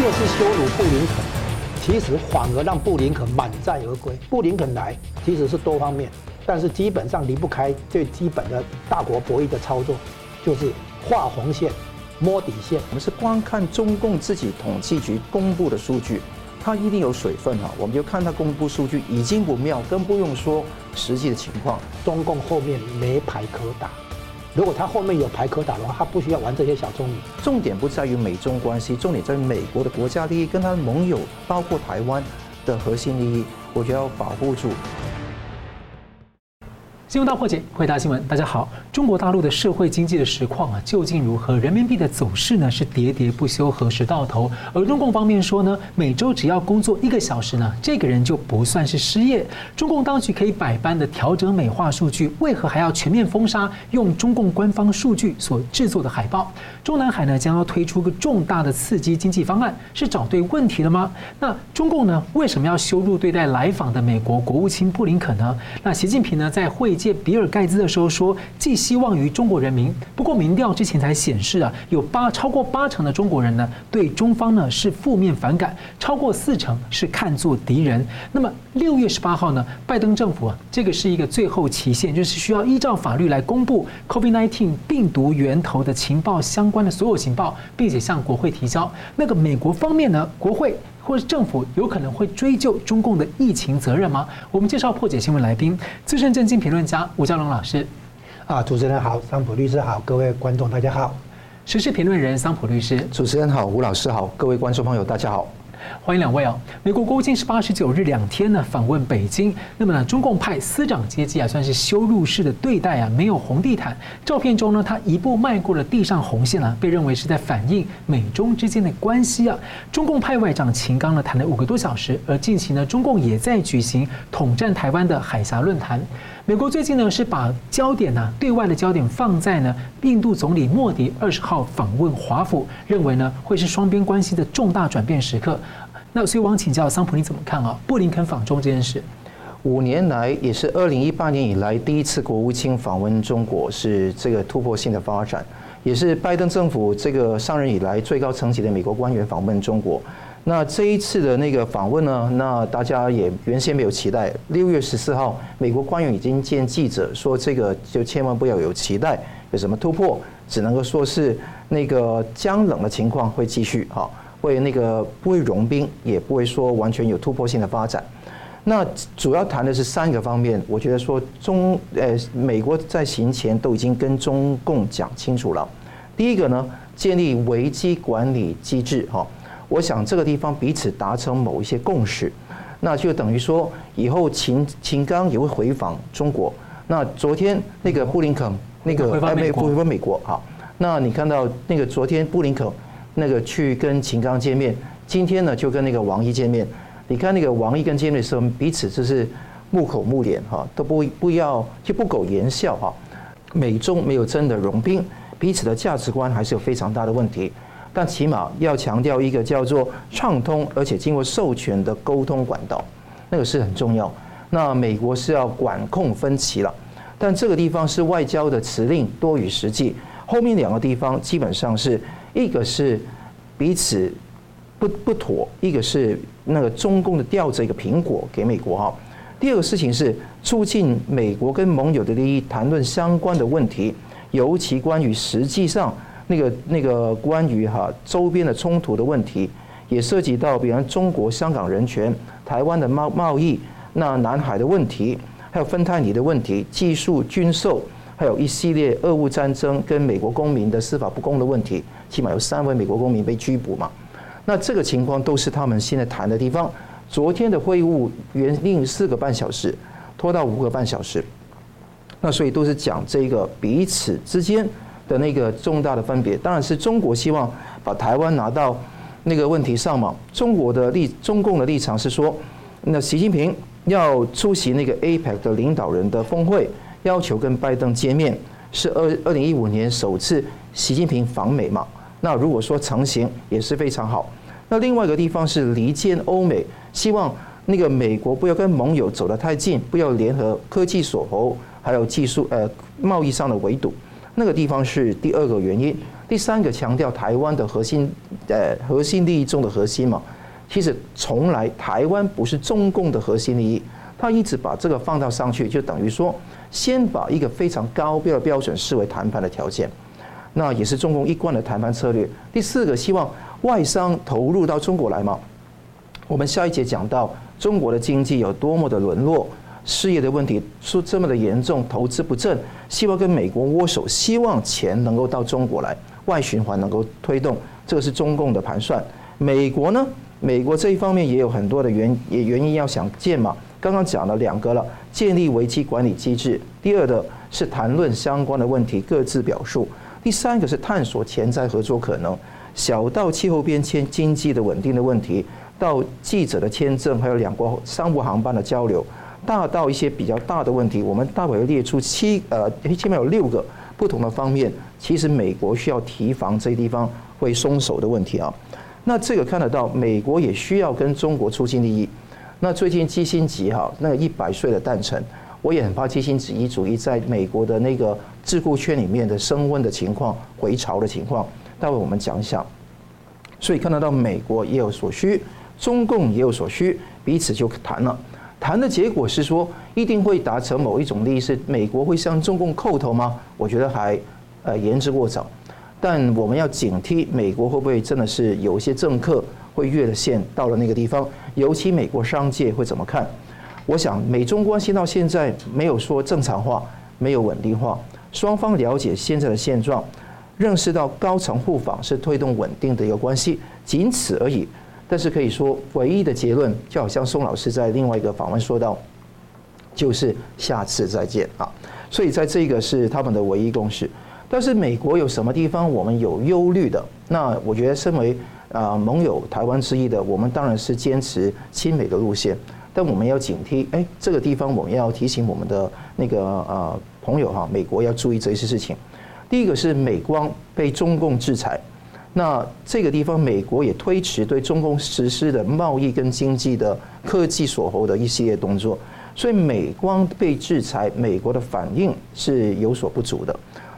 越是羞辱布林肯，其实反而让布林肯满载而归。布林肯来其实是多方面，但是基本上离不开最基本的大国博弈的操作，就是画红线、摸底线。我们是光看中共自己统计局公布的数据，它一定有水分啊。我们就看它公布数据已经不妙，更不用说实际的情况。中共后面没牌可打。如果他后面有牌可打的话，他不需要玩这些小聪明。重点不在于美中关系，重点在美国的国家利益跟他的盟友，包括台湾的核心利益，我觉得要保护住。新闻大破解，回答新闻，大家好。中国大陆的社会经济的实况啊，究竟如何？人民币的走势呢，是喋喋不休，何时到头？而中共方面说呢，每周只要工作一个小时呢，这个人就不算是失业。中共当局可以百般的调整美化数据，为何还要全面封杀用中共官方数据所制作的海报？中南海呢，将要推出个重大的刺激经济方案，是找对问题了吗？那中共呢，为什么要羞辱对待来访的美国国务卿布林肯呢？那习近平呢，在会。借比尔盖茨的时候说，寄希望于中国人民。不过民调之前才显示啊，有八超过八成的中国人呢，对中方呢是负面反感，超过四成是看作敌人。那么六月十八号呢，拜登政府啊，这个是一个最后期限，就是需要依照法律来公布 COVID-19 病毒源头的情报相关的所有情报，并且向国会提交。那个美国方面呢，国会。或者政府有可能会追究中共的疫情责任吗？我们介绍破解新闻来宾，资深政经评论家吴佳龙老师。啊，主持人好，桑普律师好，各位观众大家好。时事评论人桑普律师，主持人好，吴老师好，各位观众朋友大家好。欢迎两位哦。美国国务卿是八、十九日两天呢访问北京，那么呢，中共派司长接机啊，算是羞辱式的对待啊，没有红地毯。照片中呢，他一步迈过了地上红线啊，被认为是在反映美中之间的关系啊。中共派外长秦刚呢谈了五个多小时，而近期呢，中共也在举行统战台湾的海峡论坛。美国最近呢是把焦点呢对外的焦点放在呢印度总理莫迪二十号访问华府，认为呢会是双边关系的重大转变时刻。那所以我想请教桑普你怎么看啊？布林肯访中这件事，五年来也是二零一八年以来第一次国务卿访问中国，是这个突破性的发展，也是拜登政府这个上任以来最高层级的美国官员访问中国。那这一次的那个访问呢，那大家也原先没有期待。六月十四号，美国官员已经见记者说，这个就千万不要有期待，有什么突破，只能够说是那个僵冷的情况会继续哈，会那个不会融冰，也不会说完全有突破性的发展。那主要谈的是三个方面，我觉得说中呃美国在行前都已经跟中共讲清楚了。第一个呢，建立危机管理机制哈。我想这个地方彼此达成某一些共识，那就等于说以后秦秦刚也会回访中国。那昨天那个布林肯那个哎没不回访美国好，那你看到那个昨天布林肯那个去跟秦刚见面，今天呢就跟那个王毅见面。你看那个王毅跟见面的时候，彼此就是木口木脸哈，都不不要就不苟言笑哈。美中没有真的融冰，彼此的价值观还是有非常大的问题。但起码要强调一个叫做畅通而且经过授权的沟通管道，那个是很重要。那美国是要管控分歧了，但这个地方是外交的辞令多于实际。后面两个地方基本上是一个是彼此不不妥，一个是那个中共的吊着一个苹果给美国哈。第二个事情是促进美国跟盟友的利益，谈论相关的问题，尤其关于实际上。那个那个关于哈周边的冲突的问题，也涉及到比方中国香港人权、台湾的贸贸易、那南海的问题，还有芬太尼的问题、技术军售，还有一系列俄乌战争跟美国公民的司法不公的问题，起码有三位美国公民被拘捕嘛。那这个情况都是他们现在谈的地方。昨天的会晤原定四个半小时，拖到五个半小时，那所以都是讲这个彼此之间。的那个重大的分别，当然是中国希望把台湾拿到那个问题上嘛。中国的立中共的立场是说，那习近平要出席那个 APEC 的领导人的峰会，要求跟拜登见面，是二二零一五年首次习近平访美嘛。那如果说成行也是非常好。那另外一个地方是离间欧美，希望那个美国不要跟盟友走得太近，不要联合科技锁喉，还有技术呃贸易上的围堵。那个地方是第二个原因。第三个强调台湾的核心，呃，核心利益中的核心嘛。其实从来台湾不是中共的核心利益，他一直把这个放到上去，就等于说先把一个非常高标的标准视为谈判的条件，那也是中共一贯的谈判策略。第四个，希望外商投入到中国来嘛。我们下一节讲到中国的经济有多么的沦落。失业的问题说这么的严重，投资不振，希望跟美国握手，希望钱能够到中国来，外循环能够推动，这个是中共的盘算。美国呢？美国这一方面也有很多的原也原因要想建嘛。刚刚讲了两个了，建立危机管理机制。第二的是谈论相关的问题，各自表述。第三个是探索潜在合作可能，小到气候变迁、经济的稳定的问题，到记者的签证，还有两国商务航班的交流。大到一些比较大的问题，我们大概会列出七呃，起码有六个不同的方面。其实美国需要提防这些地方会松手的问题啊。那这个看得到，美国也需要跟中国促进利益。那最近基辛格哈那个一百岁的诞辰，我也很怕基辛格主义在美国的那个智库圈里面的升温的情况、回潮的情况，待会我们讲一下。所以看得到，美国也有所需，中共也有所需，彼此就谈了。谈的结果是说，一定会达成某一种利益，是美国会向中共叩头吗？我觉得还呃言之过早。但我们要警惕，美国会不会真的是有一些政客会越了线，到了那个地方？尤其美国商界会怎么看？我想，美中关系到现在没有说正常化，没有稳定化，双方了解现在的现状，认识到高层互访是推动稳定的一个关系，仅此而已。但是可以说，唯一的结论就好像宋老师在另外一个访问说到，就是下次再见啊。所以在这个是他们的唯一共识。但是美国有什么地方我们有忧虑的？那我觉得，身为啊盟友台湾之一的，我们当然是坚持亲美的路线。但我们要警惕，哎，这个地方我们要提醒我们的那个呃朋友哈，美国要注意这些事情。第一个是美光被中共制裁。那这个地方，美国也推迟对中共实施的贸易跟经济的科技锁喉的一系列动作，所以美光被制裁，美国的反应是有所不足的。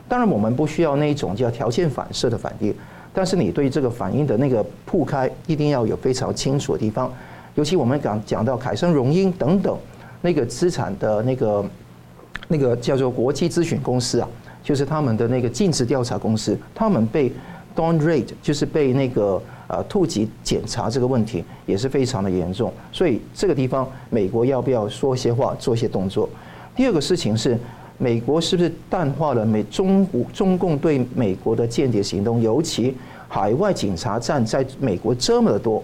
当然，我们不需要那种叫条件反射的反应，但是你对这个反应的那个铺开，一定要有非常清楚的地方。尤其我们讲讲到凯盛荣英等等那个资产的那个那个叫做国际咨询公司啊，就是他们的那个尽职调查公司，他们被。Down rate 就是被那个呃突击检查这个问题也是非常的严重，所以这个地方美国要不要说些话，做些动作？第二个事情是，美国是不是淡化了美中中共对美国的间谍行动？尤其海外警察站在美国这么的多，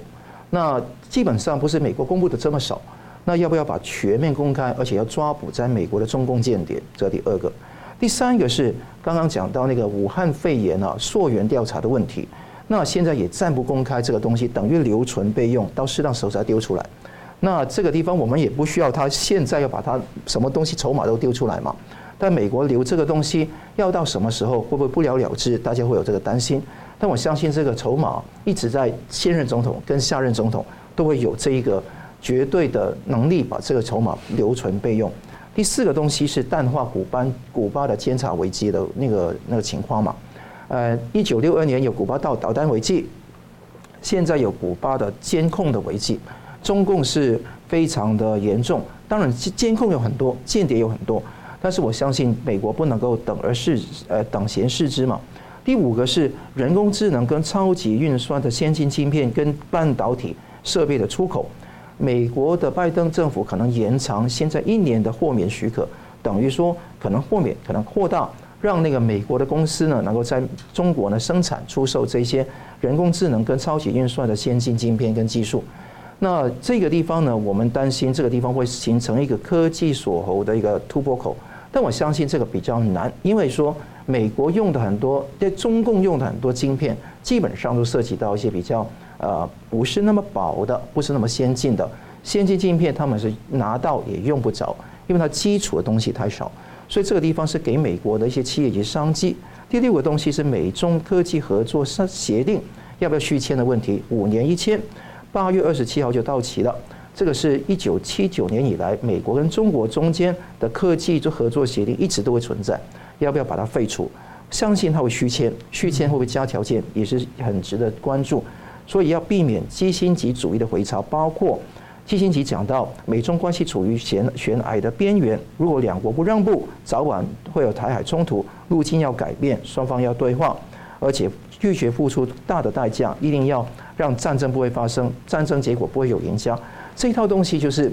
那基本上不是美国公布的这么少，那要不要把全面公开，而且要抓捕在美国的中共间谍？这第二个。第三个是刚刚讲到那个武汉肺炎啊溯源调查的问题，那现在也暂不公开这个东西，等于留存备用，到适当时候再丢出来。那这个地方我们也不需要他现在要把他什么东西筹码都丢出来嘛。但美国留这个东西要到什么时候，会不会不了了之？大家会有这个担心。但我相信这个筹码一直在现任总统跟下任总统都会有这一个绝对的能力，把这个筹码留存备用。第四个东西是淡化古巴古巴的监察危机的那个那个情况嘛，呃，一九六二年有古巴导导弹危机，现在有古巴的监控的危机，中共是非常的严重。当然监控有很多，间谍有很多，但是我相信美国不能够等而视呃等闲视之嘛。第五个是人工智能跟超级运算的先进晶片跟半导体设备的出口。美国的拜登政府可能延长现在一年的豁免许可，等于说可能豁免，可能扩大，让那个美国的公司呢能够在中国呢生产出售这些人工智能跟超级运算的先进晶片跟技术。那这个地方呢，我们担心这个地方会形成一个科技锁喉的一个突破口，但我相信这个比较难，因为说美国用的很多，对中共用的很多晶片，基本上都涉及到一些比较。呃，不是那么薄的，不是那么先进的先进晶片，他们是拿到也用不着，因为它基础的东西太少，所以这个地方是给美国的一些企业以及商机。第六个东西是美中科技合作协定要不要续签的问题，五年一签，八月二十七号就到期了。这个是一九七九年以来美国跟中国中间的科技就合作协定一直都会存在，要不要把它废除？相信他会续签，续签会不会加条件，也是很值得关注。所以要避免基辛级主义的回潮，包括基辛级讲到美中关系处于悬悬崖的边缘，如果两国不让步，早晚会有台海冲突，路径要改变，双方要对话，而且拒绝付出大的代价，一定要让战争不会发生，战争结果不会有赢家。这一套东西就是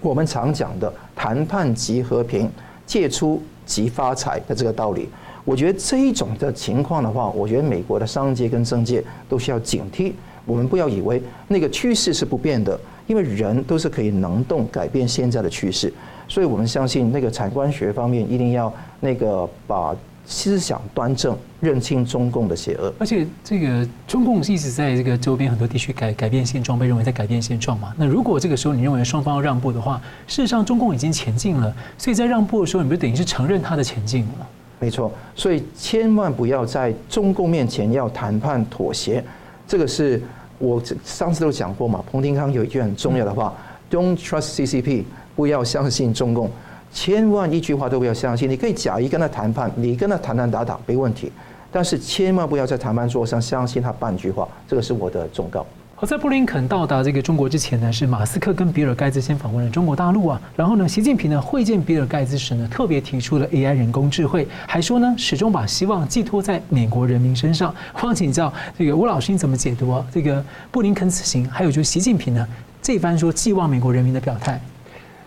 我们常讲的谈判即和平，借出即发财的这个道理。我觉得这一种的情况的话，我觉得美国的商界跟政界都需要警惕。我们不要以为那个趋势是不变的，因为人都是可以能动改变现在的趋势。所以我们相信那个产官学方面一定要那个把。思想端正，认清中共的邪恶。而且，这个中共一直在这个周边很多地区改改变现状，被认为在改变现状嘛。那如果这个时候你认为双方要让步的话，事实上中共已经前进了，所以在让步的时候，你不等于是承认他的前进了？没错，所以千万不要在中共面前要谈判妥协。这个是我上次都讲过嘛。彭定康有一句很重要的话：“Don't trust CCP，不要相信中共。”千万一句话都不要相信，你可以假意跟他谈判，你跟他谈谈打打没问题，但是千万不要在谈判桌上相信他半句话，这个是我的忠告。好，在布林肯到达这个中国之前呢，是马斯克跟比尔盖茨先访问了中国大陆啊，然后呢，习近平呢会见比尔盖茨时呢，特别提出了 AI 人工智慧，还说呢，始终把希望寄托在美国人民身上。我想请教这个吴老师，你怎么解读啊？这个布林肯此行，还有就是习近平呢这番说寄望美国人民的表态？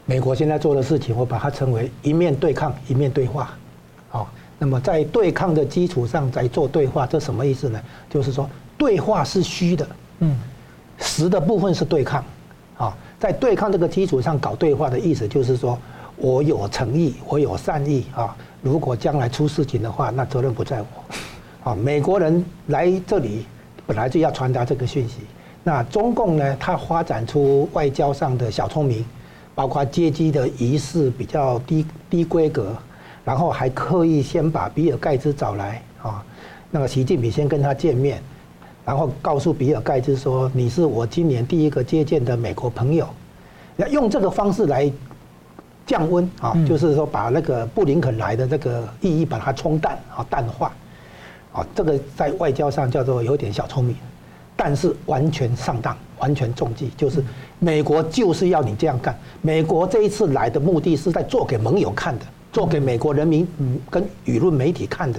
美国现在做的事情，我把它称为一面对抗，一面对话。好，那么在对抗的基础上再做对话，这什么意思呢？就是说，对话是虚的，嗯，实的部分是对抗。啊，在对抗这个基础上搞对话的意思，就是说我有诚意，我有善意啊。如果将来出事情的话，那责任不在我。啊，美国人来这里本来就要传达这个讯息。那中共呢，他发展出外交上的小聪明。包括接机的仪式比较低低规格，然后还刻意先把比尔盖茨找来啊，那个习近平先跟他见面，然后告诉比尔盖茨说：“你是我今年第一个接见的美国朋友。”要用这个方式来降温啊，就是说把那个布林肯来的这个意义把它冲淡啊淡化啊，这个在外交上叫做有点小聪明，但是完全上当，完全中计，就是。美国就是要你这样干。美国这一次来的目的是在做给盟友看的，做给美国人民嗯跟舆论媒体看的。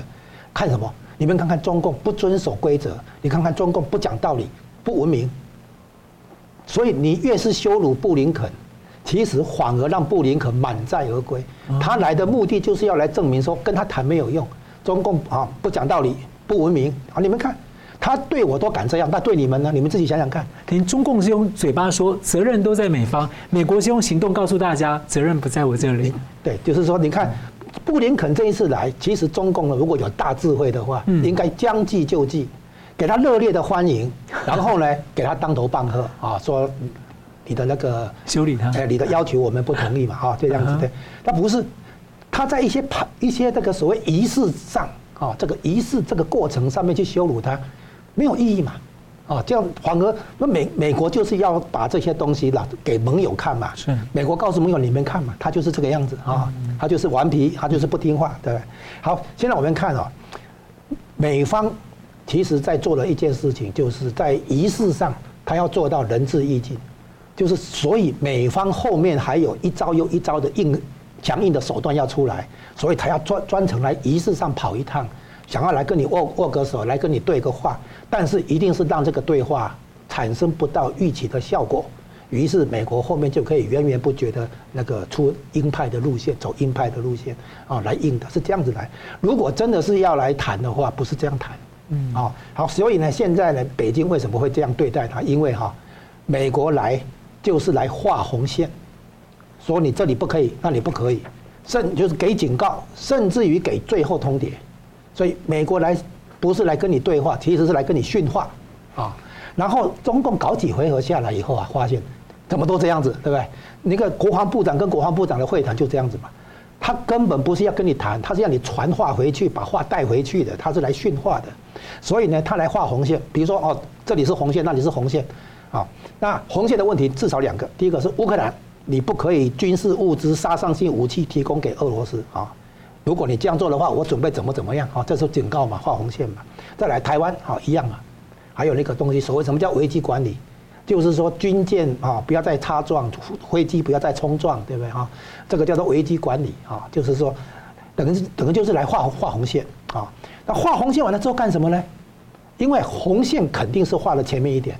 看什么？你们看看中共不遵守规则，你看看中共不讲道理，不文明。所以你越是羞辱布林肯，其实反而让布林肯满载而归。他来的目的就是要来证明说跟他谈没有用，中共啊不讲道理，不文明啊！你们看。他对我都敢这样，那对你们呢？你们自己想想看。等于中共是用嘴巴说责任都在美方，美国是用行动告诉大家责任不在我这里。对，就是说，你看，布林肯这一次来，其实中共呢，如果有大智慧的话，应该将计就计，给他热烈的欢迎，然后呢，给他当头棒喝啊，说你的那个修理他，哎，你的要求我们不同意嘛，哈，这样子对。他不是，他在一些排一些这个所谓仪式上啊，这个仪式这个过程上面去羞辱他。没有意义嘛，啊，这样反而那美美国就是要把这些东西啦给盟友看嘛，是美国告诉盟友你们看嘛，他就是这个样子啊，他就是顽皮，他就是不听话，对不对？好，现在我们看啊，美方其实在做了一件事情，就是在仪式上他要做到仁至义尽，就是所以美方后面还有一招又一招的硬强硬的手段要出来，所以他要专专程来仪式上跑一趟。想要来跟你握握个手，来跟你对个话，但是一定是让这个对话产生不到预期的效果，于是美国后面就可以源源不绝的那个出鹰派的路线，走鹰派的路线啊，来硬的是这样子来。如果真的是要来谈的话，不是这样谈，嗯，啊，好，所以呢，现在呢，北京为什么会这样对待他？因为哈，美国来就是来画红线，说你这里不可以，那里不可以，甚就是给警告，甚至于给最后通牒。所以美国来不是来跟你对话，其实是来跟你训话，啊，然后中共搞几回合下来以后啊，发现怎么都这样子，对不对？那个国防部长跟国防部长的会谈就这样子嘛，他根本不是要跟你谈，他是要你传话回去，把话带回去的，他是来训话的。所以呢，他来画红线，比如说哦，这里是红线，那里是红线，啊，那红线的问题至少两个，第一个是乌克兰，你不可以军事物资、杀伤性武器提供给俄罗斯啊。如果你这样做的话，我准备怎么怎么样？啊，这是警告嘛，画红线嘛。再来台湾，好，一样嘛。还有那个东西，所谓什么叫危机管理？就是说军舰啊，不要再擦撞，飞机不要再冲撞，对不对？啊，这个叫做危机管理啊，就是说，等于等于就是来画画红线啊。那画红线完了之后干什么呢？因为红线肯定是画了前面一点。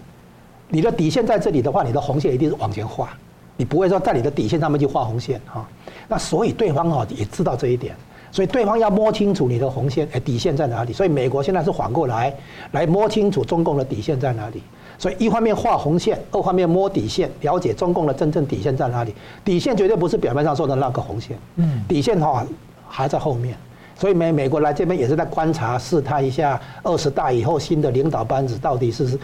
你的底线在这里的话，你的红线一定是往前画，你不会说在你的底线上面去画红线啊。那所以对方啊也知道这一点，所以对方要摸清楚你的红线，哎，底线在哪里？所以美国现在是反过来来摸清楚中共的底线在哪里。所以一方面画红线，二方面摸底线，了解中共的真正底线在哪里。底线绝对不是表面上说的那个红线，嗯，底线哈还在后面。所以美美国来这边也是在观察试探一下二十大以后新的领导班子到底是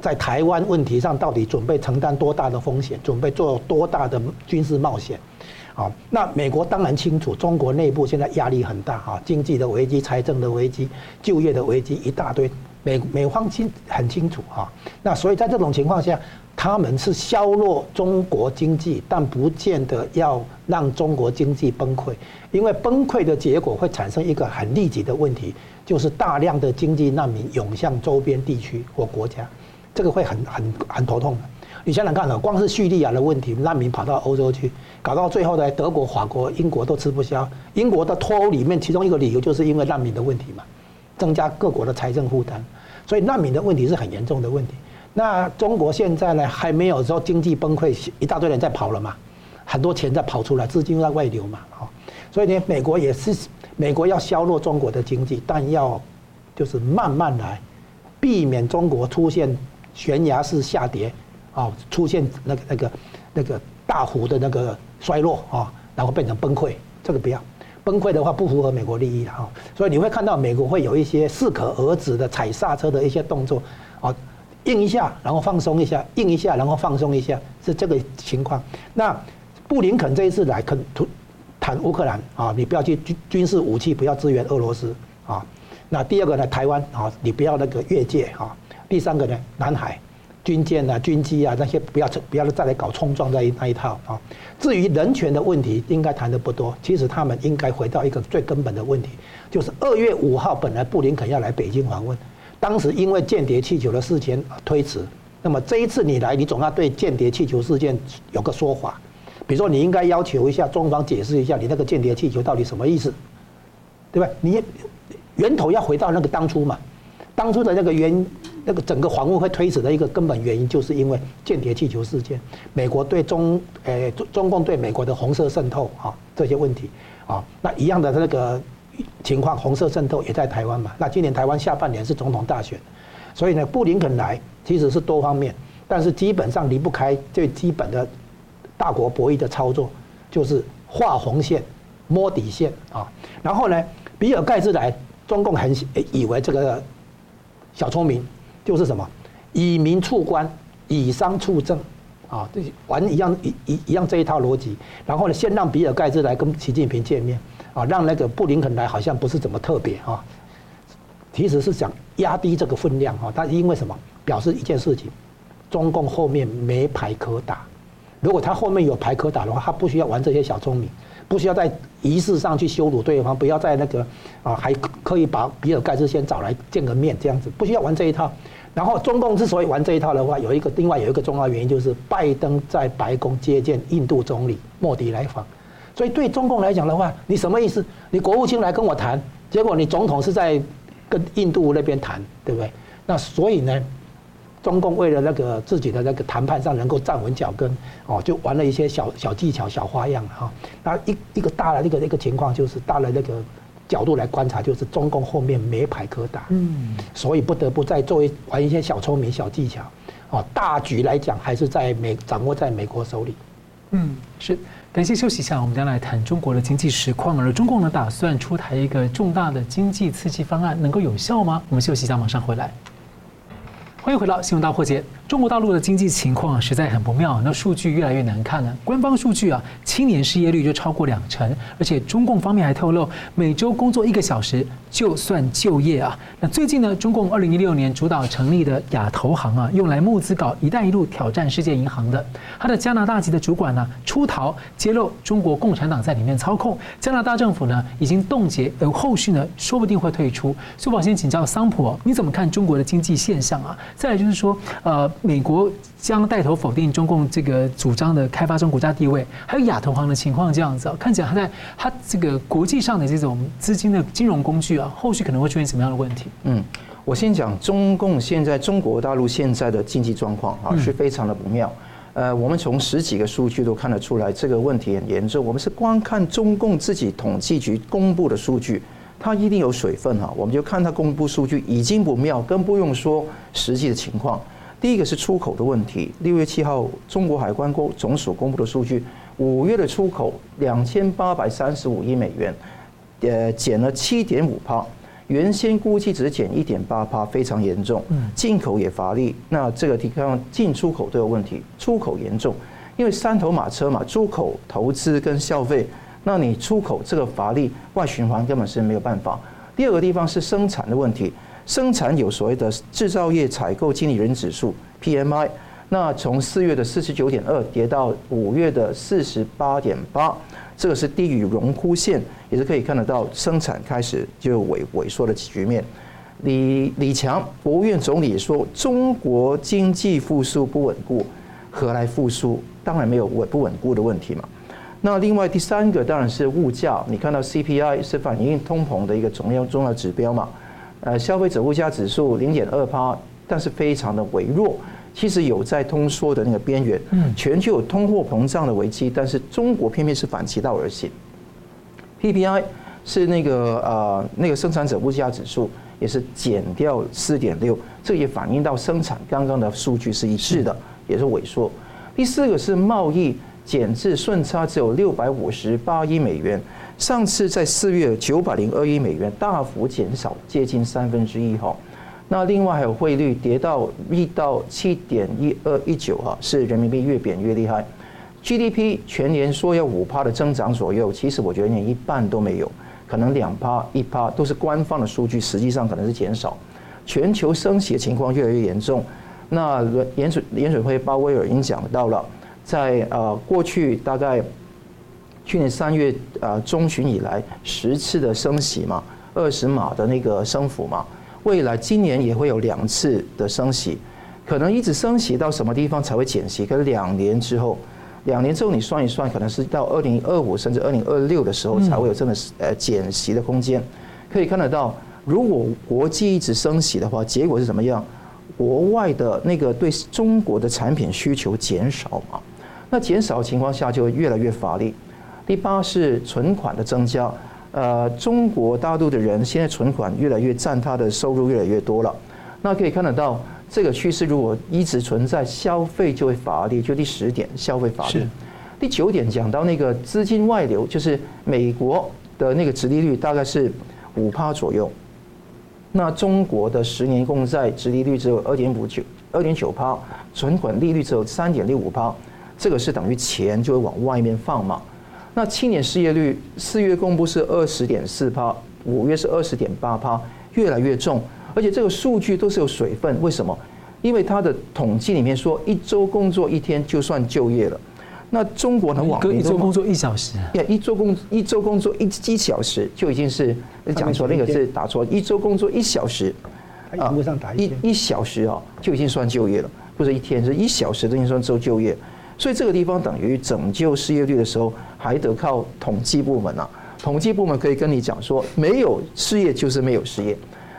在台湾问题上到底准备承担多大的风险，准备做多大的军事冒险，好，那美国当然清楚中国内部现在压力很大哈，经济的危机、财政的危机、就业的危机一大堆，美美方清很清楚哈，那所以在这种情况下。他们是削弱中国经济，但不见得要让中国经济崩溃，因为崩溃的结果会产生一个很立即的问题，就是大量的经济难民涌向周边地区或国家，这个会很很很头痛。你想想看啊，光是叙利亚的问题，难民跑到欧洲去，搞到最后呢，德国、法国、英国都吃不消。英国的脱欧里面，其中一个理由就是因为难民的问题嘛，增加各国的财政负担，所以难民的问题是很严重的问题。那中国现在呢，还没有说经济崩溃，一大堆人在跑了嘛，很多钱在跑出来，资金在外流嘛，啊，所以呢，美国也是，美国要削弱中国的经济，但要就是慢慢来，避免中国出现悬崖式下跌，啊，出现那个那个那个大幅的那个衰落啊，然后变成崩溃，这个不要，崩溃的话不符合美国利益的哈，所以你会看到美国会有一些适可而止的踩刹车的一些动作，啊。硬一下，然后放松一下，硬一下，然后放松一下，是这个情况。那布林肯这一次来肯谈乌克兰啊，你不要去军军事武器，不要支援俄罗斯啊。那第二个呢，台湾啊，你不要那个越界啊。第三个呢，南海军舰啊、军机啊那些不要不要再来搞冲撞那一那一套啊。至于人权的问题，应该谈的不多。其实他们应该回到一个最根本的问题，就是二月五号本来布林肯要来北京访问。当时因为间谍气球的事件推迟，那么这一次你来，你总要对间谍气球事件有个说法，比如说你应该要求一下中方解释一下你那个间谍气球到底什么意思，对吧？你源头要回到那个当初嘛，当初的那个原那个整个访问会推迟的一个根本原因，就是因为间谍气球事件，美国对中诶中中共对美国的红色渗透啊这些问题啊，那一样的那个。情况，红色渗透也在台湾嘛？那今年台湾下半年是总统大选，所以呢，布林肯来其实是多方面，但是基本上离不开最基本的大国博弈的操作，就是画红线、摸底线啊。然后呢，比尔盖茨来，中共很以为这个小聪明就是什么以民促官，以商促政啊，这玩一样一一一样这一套逻辑。然后呢，先让比尔盖茨来跟习近平见面。啊，让那个布林肯来好像不是怎么特别啊，其实是想压低这个分量哈。他因为什么？表示一件事情，中共后面没牌可打。如果他后面有牌可打的话，他不需要玩这些小聪明，不需要在仪式上去羞辱对方，不要在那个啊还可以把比尔盖茨先找来见个面这样子，不需要玩这一套。然后中共之所以玩这一套的话，有一个另外有一个重要原因就是拜登在白宫接见印度总理莫迪来访。所以对中共来讲的话，你什么意思？你国务卿来跟我谈，结果你总统是在跟印度那边谈，对不对？那所以呢，中共为了那个自己的那个谈判上能够站稳脚跟，哦，就玩了一些小小技巧、小花样哈。那一一个大的那个那个情况就是大的那个角度来观察，就是中共后面没牌可打，嗯，所以不得不再作为玩一些小聪明、小技巧，哦，大局来讲还是在美掌握在美国手里，嗯，是。感谢休息一下，我们将来谈中国的经济实况。而中共呢，打算出台一个重大的经济刺激方案，能够有效吗？我们休息一下，马上回来。欢迎回到新闻大破解。中国大陆的经济情况实在很不妙，那数据越来越难看了。官方数据啊，青年失业率就超过两成，而且中共方面还透露，每周工作一个小时就算就业啊。那最近呢，中共二零一六年主导成立的亚投行啊，用来募资搞“一带一路”挑战世界银行的，他的加拿大籍的主管呢出逃揭露，中国共产党在里面操控，加拿大政府呢已经冻结，而后续呢说不定会退出。苏宝先请教桑普，你怎么看中国的经济现象啊？再来就是说，呃。美国将带头否定中共这个主张的开发中国家地位，还有亚投行的情况这样子啊，看起来他在他这个国际上的这种资金的金融工具啊，后续可能会出现什么样的问题？嗯，我先讲中共现在中国大陆现在的经济状况啊，是非常的不妙。呃，我们从十几个数据都看得出来，这个问题很严重。我们是光看中共自己统计局公布的数据，它一定有水分哈。我们就看它公布数据已经不妙，更不用说实际的情况。第一个是出口的问题。六月七号，中国海关总署公布的数据，五月的出口两千八百三十五亿美元，呃，减了七点五帕，原先估计只减一点八帕，非常严重。进口也乏力，那这个地方进出口都有问题，出口严重，因为三头马车嘛，出口、投资跟消费，那你出口这个乏力，外循环根本是没有办法。第二个地方是生产的问题。生产有所谓的制造业采购经理人指数 PMI，那从四月的四十九点二跌到五月的四十八点八，这个是低于荣枯线，也是可以看得到生产开始就萎萎缩的局面。李李强国务院总理说，中国经济复苏不稳固，何来复苏？当然没有稳不稳固的问题嘛。那另外第三个当然是物价，你看到 CPI 是反映通膨的一个重要重要指标嘛。呃，消费者物价指数零点二趴，但是非常的微弱，其实有在通缩的那个边缘。嗯，全球有通货膨胀的危机，但是中国偏偏是反其道而行。PPI 是那个呃那个生产者物价指数，也是减掉四点六，这也反映到生产刚刚的数据是一致的，也是萎缩。第四个是贸易减至顺差只有六百五十八亿美元。上次在四月九百零二亿美元，大幅减少接近三分之一哈。那另外还有汇率跌到一到七点一二一九哈，是人民币越贬越厉害。GDP 全年说要五趴的增长左右，其实我觉得连一半都没有，可能两趴一趴都是官方的数据，实际上可能是减少。全球升息的情况越来越严重。那联准联准会鲍威尔已经讲到了，在呃过去大概。去年三月啊中旬以来十次的升息嘛，二十码的那个升幅嘛，未来今年也会有两次的升息，可能一直升息到什么地方才会减息？可能两年之后，两年之后你算一算，可能是到二零二五甚至二零二六的时候才会有这么呃减息的空间。可以看得到，如果国际一直升息的话，结果是怎么样？国外的那个对中国的产品需求减少嘛，那减少的情况下就会越来越乏力。第八是存款的增加，呃，中国大陆的人现在存款越来越占他的收入越来越多了，那可以看得到这个趋势如果一直存在，消费就会乏力。就第十点，消费乏力。第九点讲到那个资金外流，就是美国的那个殖利率大概是五趴左右，那中国的十年公债殖利率只有二点五九二点九趴，存款利率只有三点六五趴，这个是等于钱就会往外面放嘛。那青年失业率四月公布是二十点四趴，五月是二十点八趴，越来越重，而且这个数据都是有水分。为什么？因为它的统计里面说，一周工作一天就算就业了。那中国的网民一周工作一小时，一周工一周工作一一小时就已经是讲错，那个是打错，一周工作一小时啊，一一小时啊就已经算就业了，不是一天，是一小时都已经算就就业。所以这个地方等于拯救失业率的时候，还得靠统计部门啊。统计部门可以跟你讲说，没有失业就是没有失业，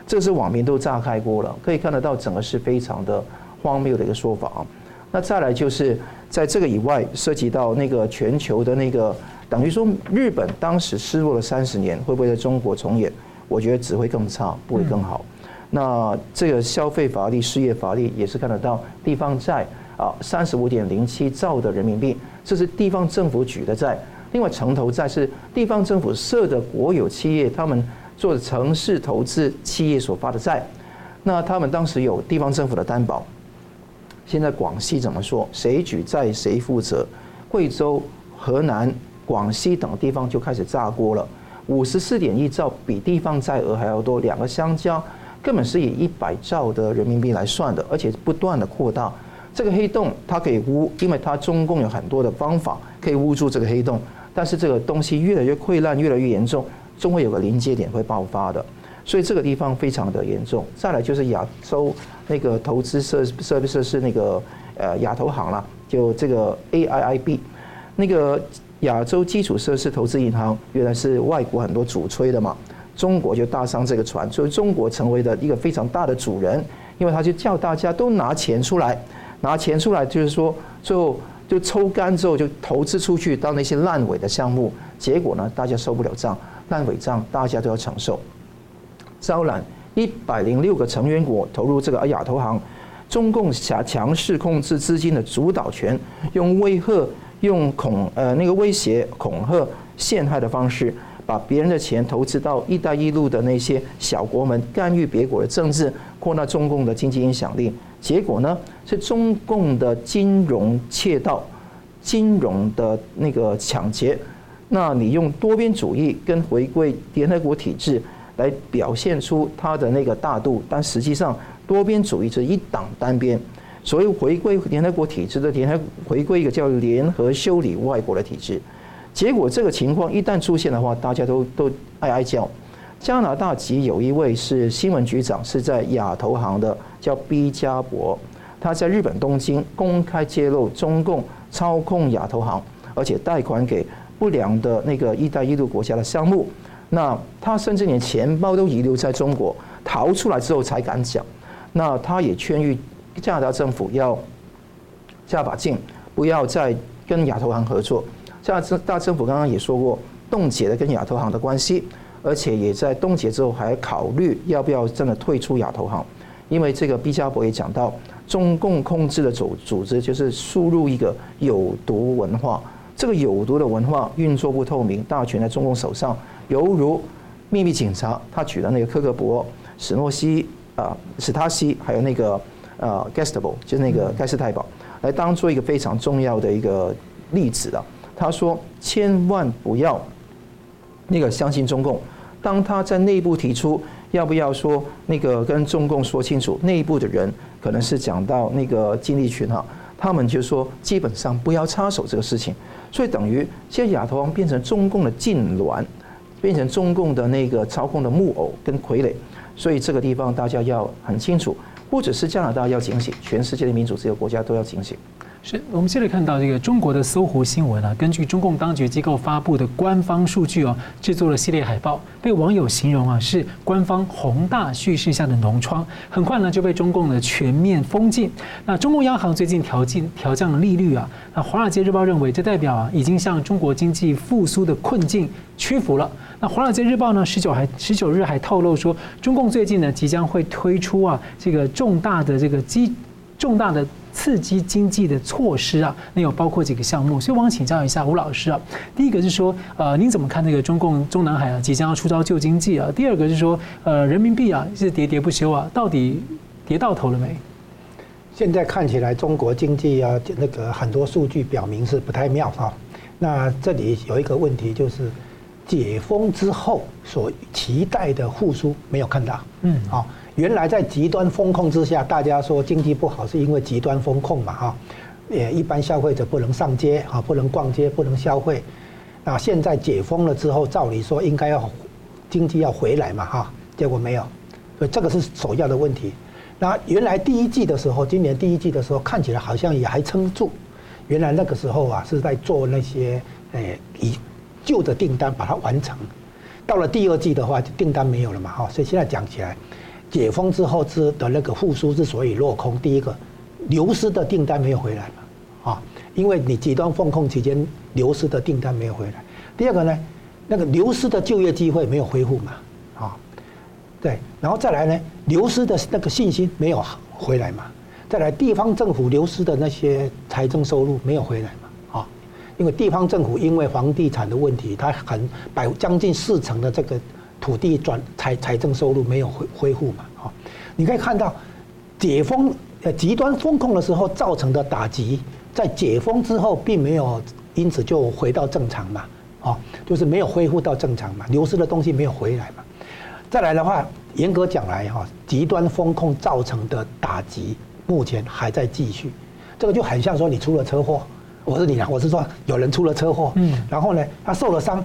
这是网民都炸开锅了。可以看得到，整个是非常的荒谬的一个说法啊。那再来就是在这个以外，涉及到那个全球的那个，等于说日本当时失落了三十年，会不会在中国重演？我觉得只会更差，不会更好。那这个消费乏力、失业乏力，也是看得到地方债。啊，三十五点零七兆的人民币，这是地方政府举的债。另外，城投债是地方政府设的国有企业，他们做城市投资企业所发的债。那他们当时有地方政府的担保。现在广西怎么说？谁举债谁负责？贵州、河南、广西等地方就开始炸锅了。五十四点一兆比地方债额还要多，两个相加，根本是以一百兆的人民币来算的，而且不断的扩大。这个黑洞它可以捂，因为它中共有很多的方法可以捂住这个黑洞，但是这个东西越来越溃烂，越来越严重，终会有个临界点会爆发的。所以这个地方非常的严重。再来就是亚洲那个投资设设备设施那个呃亚投行啦，就这个 AIIB，那个亚洲基础设施投资银行原来是外国很多主催的嘛，中国就搭上这个船，所以中国成为了一个非常大的主人，因为他就叫大家都拿钱出来。拿钱出来，就是说，最后就抽干之后就投资出去到那些烂尾的项目，结果呢，大家收不了账，烂尾账大家都要承受。招揽一百零六个成员国投入这个亚投行，中共强强势控制资金的主导权，用威吓、用恐呃那个威胁、恐吓、陷害的方式，把别人的钱投资到“一带一路”的那些小国们，干预别国的政治，扩大中共的经济影响力。结果呢，是中共的金融窃盗、金融的那个抢劫。那你用多边主义跟回归联合国体制来表现出它的那个大度，但实际上多边主义是一党单边。所以回归联合国体制的联合回归一个叫联合修理外国的体制。结果这个情况一旦出现的话，大家都都哀哀叫。加拿大籍有一位是新闻局长，是在亚投行的，叫毕加博。他在日本东京公开揭露中共操控亚投行，而且贷款给不良的那个“一带一路”国家的项目。那他甚至连钱包都遗留在中国，逃出来之后才敢讲。那他也劝喻加拿大政府要加把劲，不要再跟亚投行合作。加拿大政府刚刚也说过，冻结了跟亚投行的关系。而且也在冻结之后，还考虑要不要真的退出亚投行，因为这个毕加博也讲到，中共控制的组组织就是输入一个有毒文化，这个有毒的文化运作不透明，大权在中共手上，犹如秘密警察。他举了那个科克博、史诺西啊、史塔西，还有那个呃 Gestapo 就是那个盖世太保，来当做一个非常重要的一个例子了。他说，千万不要那个相信中共。当他在内部提出要不要说那个跟中共说清楚，内部的人可能是讲到那个金立群哈，他们就说基本上不要插手这个事情，所以等于现在亚投行变成中共的禁臠，变成中共的那个操控的木偶跟傀儡，所以这个地方大家要很清楚，不只是加拿大要警醒，全世界的民主自由国家都要警醒。是我们接着看到这个中国的搜狐新闻啊，根据中共当局机构发布的官方数据哦，制作了系列海报，被网友形容啊是官方宏大叙事下的脓疮，很快呢就被中共的全面封禁。那中共央行最近调进调降了利率啊，那华尔街日报认为这代表啊已经向中国经济复苏的困境屈服了。那华尔街日报呢十九还十九日还透露说，中共最近呢即将会推出啊这个重大的这个基重大的。刺激经济的措施啊，那有包括几个项目，所以我想请教一下吴老师啊。第一个是说，呃，您怎么看那个中共中南海啊即将要出招救经济啊？第二个是说，呃，人民币啊是喋喋不休啊，到底跌到头了没？现在看起来中国经济啊，那个很多数据表明是不太妙哈。那这里有一个问题就是，解封之后所期待的复苏没有看到，嗯，好。原来在极端风控之下，大家说经济不好是因为极端风控嘛哈，也一般消费者不能上街啊，不能逛街，不能消费。那现在解封了之后，照理说应该要经济要回来嘛哈，结果没有，所以这个是首要的问题。那原来第一季的时候，今年第一季的时候看起来好像也还撑住，原来那个时候啊是在做那些诶以旧的订单把它完成，到了第二季的话订单没有了嘛哈，所以现在讲起来。解封之后之的那个复苏之所以落空，第一个流失的订单没有回来嘛，啊，因为你极端风控期间流失的订单没有回来。第二个呢，那个流失的就业机会没有恢复嘛，啊，对，然后再来呢，流失的那个信心没有回来嘛，再来地方政府流失的那些财政收入没有回来嘛，啊，因为地方政府因为房地产的问题，它很百将近四成的这个。土地转财财政收入没有恢恢复嘛？哈，你可以看到，解封呃极端风控的时候造成的打击，在解封之后并没有因此就回到正常嘛，哦，就是没有恢复到正常嘛，流失的东西没有回来嘛。再来的话，严格讲来哈，极端风控造成的打击目前还在继续，这个就很像说你出了车祸，我是你啊，我是说有人出了车祸，嗯，然后呢，他受了伤。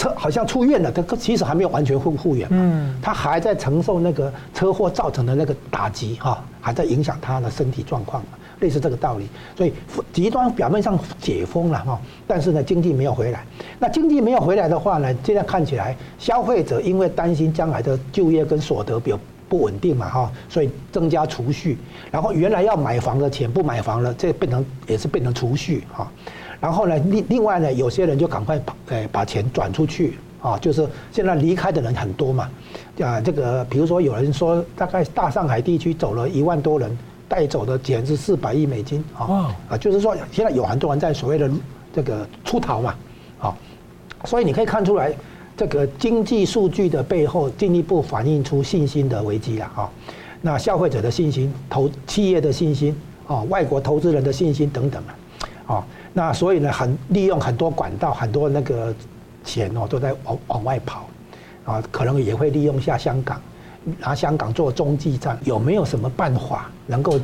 车好像出院了，他其实还没有完全复复原嘛，他还在承受那个车祸造成的那个打击哈，还在影响他的身体状况嘛，类似这个道理。所以极端表面上解封了哈，但是呢经济没有回来。那经济没有回来的话呢，现在看起来消费者因为担心将来的就业跟所得比较不稳定嘛哈，所以增加储蓄，然后原来要买房的钱不买房了，这变成也是变成储蓄哈。然后呢，另另外呢，有些人就赶快把呃把钱转出去啊，就是现在离开的人很多嘛，啊，这个比如说有人说，大概大上海地区走了一万多人，带走的钱是四百亿美金啊，啊，就是说现在有很多人在所谓的这个出逃嘛，啊，所以你可以看出来，这个经济数据的背后进一步反映出信心的危机了啊，那消费者的信心、投企业的信心啊、外国投资人的信心等等啊。那所以呢，很利用很多管道，很多那个钱哦，都在往往外跑，啊，可能也会利用一下香港，拿香港做中继站，有没有什么办法能够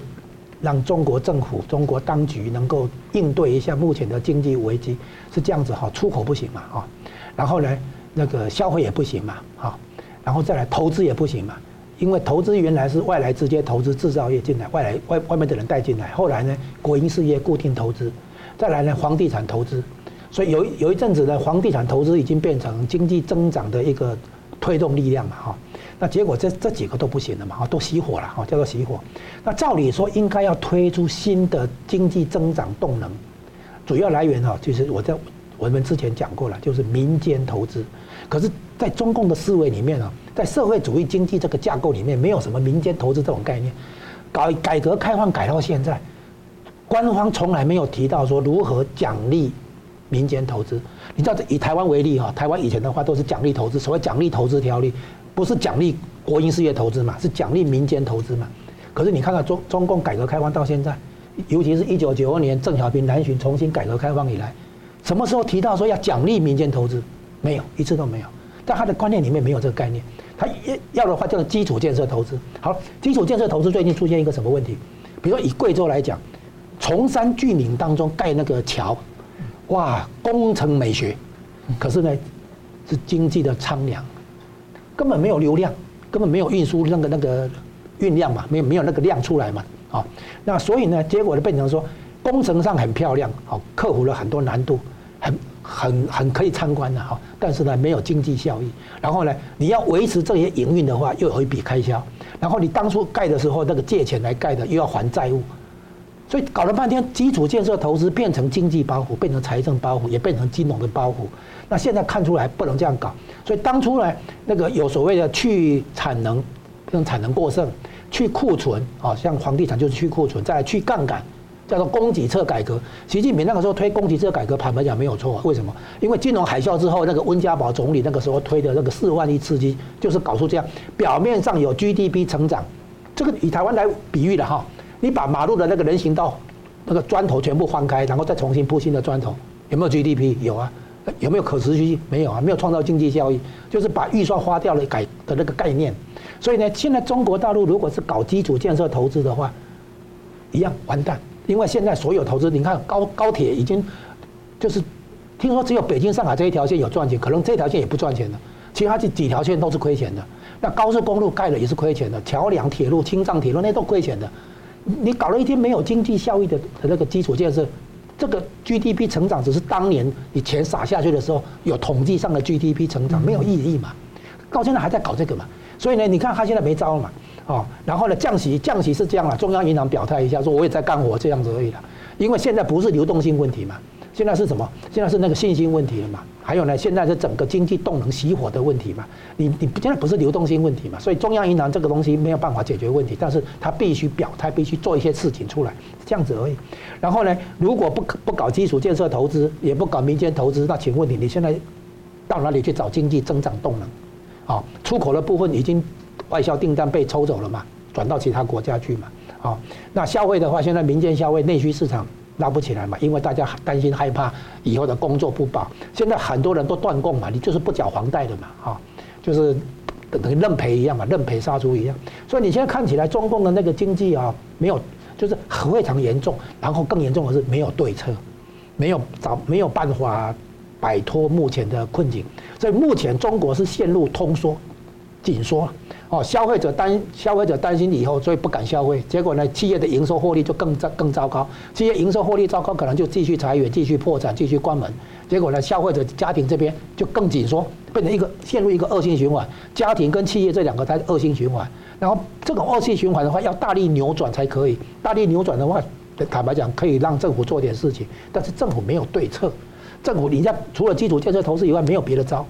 让中国政府、中国当局能够应对一下目前的经济危机？是这样子哈，出口不行嘛，啊，然后呢，那个消费也不行嘛，哈，然后再来投资也不行嘛，因为投资原来是外来直接投资制造业进来，外来外外面的人带进来，后来呢，国营事业固定投资。再来呢，房地产投资，所以有有一阵子呢，房地产投资已经变成经济增长的一个推动力量嘛，哈。那结果这这几个都不行了嘛，哈，都熄火了，哈，叫做熄火。那照理说应该要推出新的经济增长动能，主要来源哈，就是我在我们之前讲过了，就是民间投资。可是，在中共的思维里面呢，在社会主义经济这个架构里面，没有什么民间投资这种概念。改改革开放改到现在。官方从来没有提到说如何奖励民间投资。你知道，以台湾为例哈，台湾以前的话都是奖励投资，所谓奖励投资条例，不是奖励国营事业投资嘛，是奖励民间投资嘛。可是你看看中中共改革开放到现在，尤其是一九九二年邓小平南巡重新改革开放以来，什么时候提到说要奖励民间投资？没有，一次都没有。在他的观念里面没有这个概念。他要的话叫做基础建设投资。好，基础建设投资最近出现一个什么问题？比如说以贵州来讲。崇山峻岭当中盖那个桥，哇，工程美学，可是呢，是经济的苍凉，根本没有流量，根本没有运输那个那个运量嘛，没有没有那个量出来嘛，啊，那所以呢，结果就变成说，工程上很漂亮，好，克服了很多难度，很很很可以参观的哈，但是呢，没有经济效益。然后呢，你要维持这些营运的话，又有一笔开销。然后你当初盖的时候，那个借钱来盖的，又要还债务。所以搞了半天，基础建设投资变成经济包袱，变成财政包袱，也变成金融的包袱。那现在看出来不能这样搞，所以当初呢，那个有所谓的去产能，变成产能过剩，去库存啊，像房地产就是去库存，再来去杠杆，叫做供给侧改革。习近平那个时候推供给侧改革，坦白讲没有错。为什么？因为金融海啸之后，那个温家宝总理那个时候推的那个四万亿刺激，就是搞出这样，表面上有 GDP 成长，这个以台湾来比喻的哈。你把马路的那个人行道，那个砖头全部翻开，然后再重新铺新的砖头，有没有 GDP？有啊，有没有可持续性？没有啊，没有创造经济效益，就是把预算花掉了改的那个概念。所以呢，现在中国大陆如果是搞基础建设投资的话，一样完蛋，因为现在所有投资，你看高高铁已经就是听说只有北京上海这一条线有赚钱，可能这条线也不赚钱的，其他这几条线都是亏钱的。那高速公路盖了也是亏钱的，桥梁、铁路、青藏铁路那都亏钱的。你搞了一天没有经济效益的的那个基础建设，这个 GDP 成长只是当年你钱撒下去的时候有统计上的 GDP 成长，没有意义嘛？到现在还在搞这个嘛？所以呢，你看他现在没招了嘛？哦，然后呢，降息降息是这样了，中央银行表态一下说我也在干活这样子而已了，因为现在不是流动性问题嘛。现在是什么？现在是那个信心问题了嘛？还有呢，现在是整个经济动能熄火的问题嘛？你你现在不是流动性问题嘛？所以中央银行这个东西没有办法解决问题，但是它必须表态，必须做一些事情出来，这样子而已。然后呢，如果不不搞基础建设投资，也不搞民间投资，那请问你，你现在到哪里去找经济增长动能？啊，出口的部分已经外销订单被抽走了嘛？转到其他国家去嘛。好，那消费的话，现在民间消费内需市场拉不起来嘛，因为大家担心害怕以后的工作不保。现在很多人都断供嘛，你就是不缴房贷的嘛，哈，就是等于认赔一样嘛，认赔杀猪一样。所以你现在看起来中共的那个经济啊，没有，就是非常严重，然后更严重的是没有对策，没有找没有办法。摆脱目前的困境，所以目前中国是陷入通缩、紧缩，哦，消费者担消费者担心以后，所以不敢消费，结果呢，企业的营收获利就更糟更糟糕，企业营收获利糟糕，可能就继续裁员、继续破产、继续关门，结果呢，消费者家庭这边就更紧缩，变成一个陷入一个恶性循环，家庭跟企业这两个在恶性循环，然后这种恶性循环的话，要大力扭转才可以，大力扭转的话，坦白讲可以让政府做点事情，但是政府没有对策。政府，你在除了基础建设投资以外，没有别的招，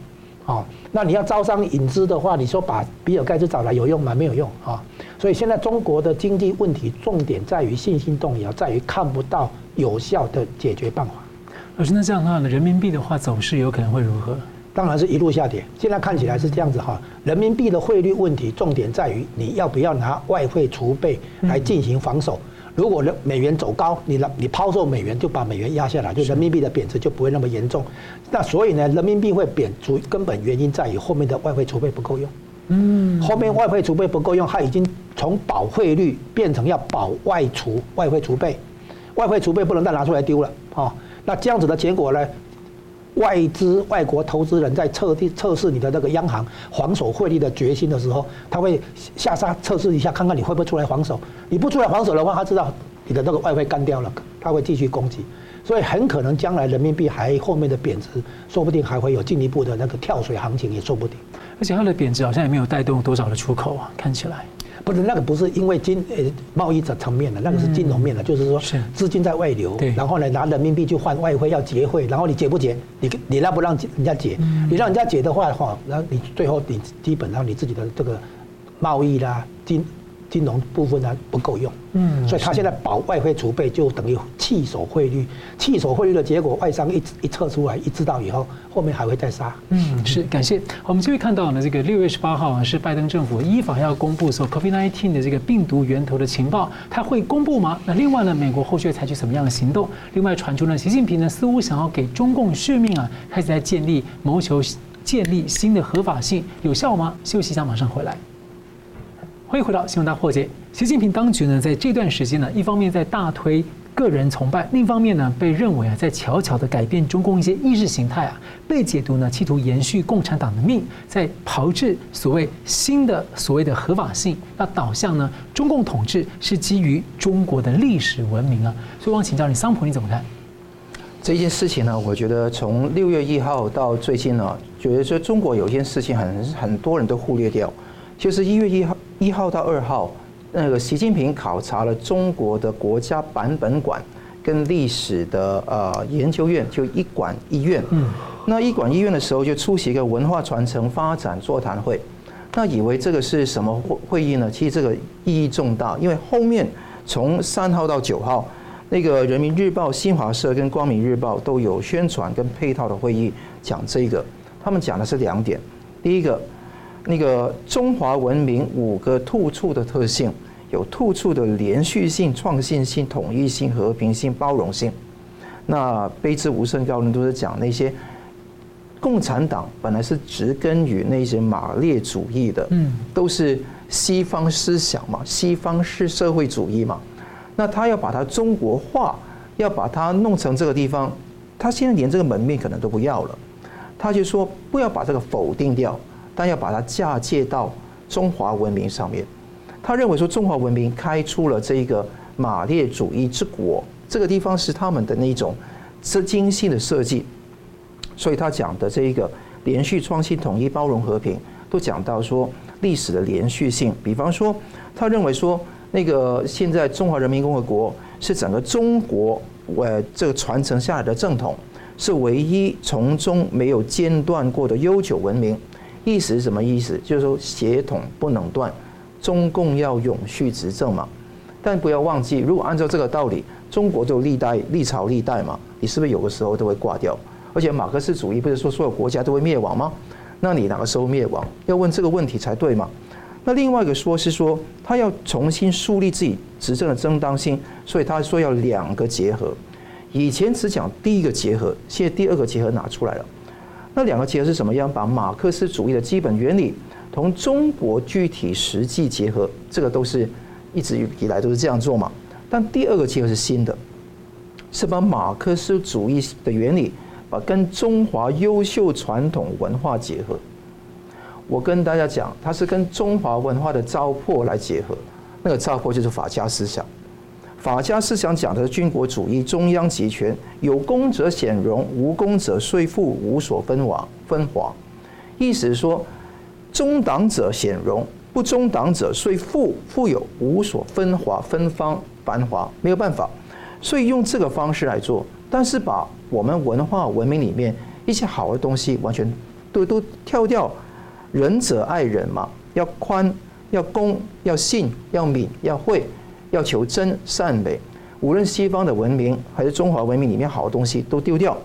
啊，那你要招商引资的话，你说把比尔盖茨找来有用吗？没有用啊。所以现在中国的经济问题重点在于信心动摇，在于看不到有效的解决办法。老师，那这样的话呢，人民币的话走势有可能会如何？当然是一路下跌。现在看起来是这样子哈，人民币的汇率问题重点在于你要不要拿外汇储备来进行防守。如果人美元走高，你你抛售美元就把美元压下来，就人民币的贬值就不会那么严重。那所以呢，人民币会贬，主根本原因在于后面的外汇储备不够用。嗯，后面外汇储备不够用，它已经从保汇率变成要保外储外汇储备，外汇储备不能再拿出来丢了啊。那这样子的结果呢？外资、外国投资人在测地测试你的那个央行防守汇率的决心的时候，他会下杀测试一下，看看你会不会出来防守。你不出来防守的话，他知道你的那个外汇干掉了，他会继续攻击。所以很可能将来人民币还后面的贬值，说不定还会有进一步的那个跳水行情，也说不定。而且它的贬值好像也没有带动多少的出口啊，看起来。不是那个，不是因为金呃贸易的层面的，那个是金融面的，就是说资金在外流，然后呢拿人民币去换外汇要结汇，然后你结不结？你你让不让人家结？你让人家结的话的话，然后你最后你基本上你自己的这个贸易啦金。金融部分呢不够用，嗯，所以他现在保外汇储备就等于弃守汇率，弃守汇率的结果，外商一一测出来，一知道以后，后面还会再杀。嗯，是感谢。我们就会看到呢，这个六月十八号啊，是拜登政府依法要公布说 COVID-19 的这个病毒源头的情报，他会公布吗？那另外呢，美国后续采取什么样的行动？另外传出呢，习近平呢似乎想要给中共续命啊，开始在建立谋求建立新的合法性，有效吗？休息一下，马上回来。欢迎回到新闻大破解。习近平当局呢，在这段时间呢，一方面在大推个人崇拜，另一方面呢，被认为啊，在悄悄的改变中共一些意识形态啊，被解读呢，企图延续共产党的命，在炮制所谓新的所谓的合法性，那导向呢，中共统治是基于中国的历史文明啊。所以，我想请教你，桑普你怎么看这件事情呢？我觉得从六月一号到最近呢，觉得说中国有件事情很很多人都忽略掉，就是一月一号。一号到二号，那个习近平考察了中国的国家版本馆跟历史的呃研究院，就一馆一院。嗯，那一馆一院的时候就出席一个文化传承发展座谈会，那以为这个是什么会会议呢？其实这个意义重大，因为后面从三号到九号，那个人民日报、新华社跟光明日报都有宣传跟配套的会议讲这个，他们讲的是两点，第一个。那个中华文明五个突出的特性，有突出的连续性、创新性、统一性、和平性、包容性。那卑职无甚高人都是讲那些共产党本来是植根于那些马列主义的，嗯，都是西方思想嘛，西方是社会主义嘛。那他要把它中国化，要把它弄成这个地方，他现在连这个门面可能都不要了。他就说不要把这个否定掉。但要把它嫁接到中华文明上面，他认为说中华文明开出了这一个马列主义之国，这个地方是他们的那种是精心的设计，所以他讲的这一个连续创新、统一、包容、和平，都讲到说历史的连续性。比方说，他认为说那个现在中华人民共和国是整个中国呃这个传承下来的正统，是唯一从中没有间断过的悠久文明。意思是什么意思？就是说血统不能断，中共要永续执政嘛。但不要忘记，如果按照这个道理，中国就历代历朝历代嘛，你是不是有个时候都会挂掉？而且马克思主义不是说所有国家都会灭亡吗？那你哪个时候灭亡？要问这个问题才对嘛。那另外一个说是说，他要重新树立自己执政的正当性，所以他说要两个结合。以前只讲第一个结合，现在第二个结合拿出来了。那两个结合是什么样？把马克思主义的基本原理同中国具体实际结合，这个都是一直以来都是这样做嘛。但第二个结合是新的，是把马克思主义的原理，把跟中华优秀传统文化结合。我跟大家讲，它是跟中华文化的糟粕来结合。那个糟粕就是法家思想。法家思想讲的是军国主义、中央集权，有功者显荣，无功者虽富，无所分华。分华，意思是说，忠党者显荣，不忠党者虽富，富有，无所分华，分芳繁华，没有办法。所以用这个方式来做，但是把我们文化文明里面一些好的东西完全都都挑掉。仁者爱人嘛，要宽，要公，要信，要敏，要惠，要求真善美。无论西方的文明还是中华文明里面好的东西都丢掉。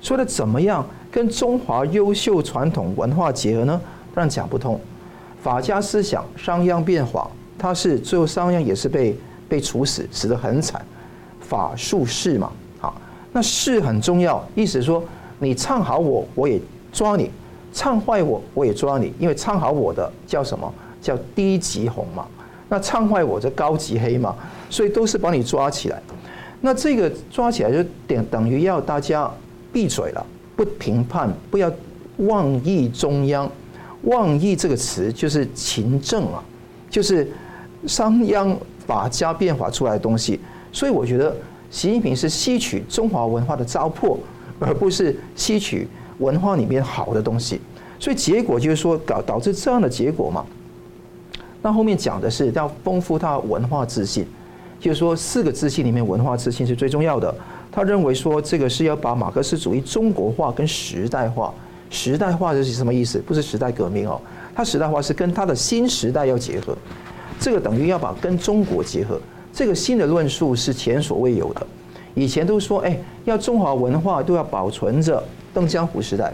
说的怎么样跟中华优秀传统文化结合呢？当然讲不通。法家思想，商鞅变法，他是最后商鞅也是被被处死，死得很惨。法术势嘛，好，那势很重要，意思说你唱好我，我也抓你。唱坏我，我也抓你，因为唱好我的叫什么？叫低级红嘛。那唱坏我，这高级黑嘛。所以都是把你抓起来。那这个抓起来就等等于要大家闭嘴了，不评判，不要妄议中央。妄议这个词就是勤政啊，就是商鞅法家变法出来的东西。所以我觉得习近平是吸取中华文化的糟粕，而不是吸取。文化里面好的东西，所以结果就是说导导致这样的结果嘛。那后面讲的是要丰富他文化自信，就是说四个自信里面文化自信是最重要的。他认为说这个是要把马克思主义中国化跟时代化，时代化是什么意思？不是时代革命哦，他时代化是跟他的新时代要结合，这个等于要把跟中国结合。这个新的论述是前所未有的，以前都说哎，要中华文化都要保存着。邓江湖时代，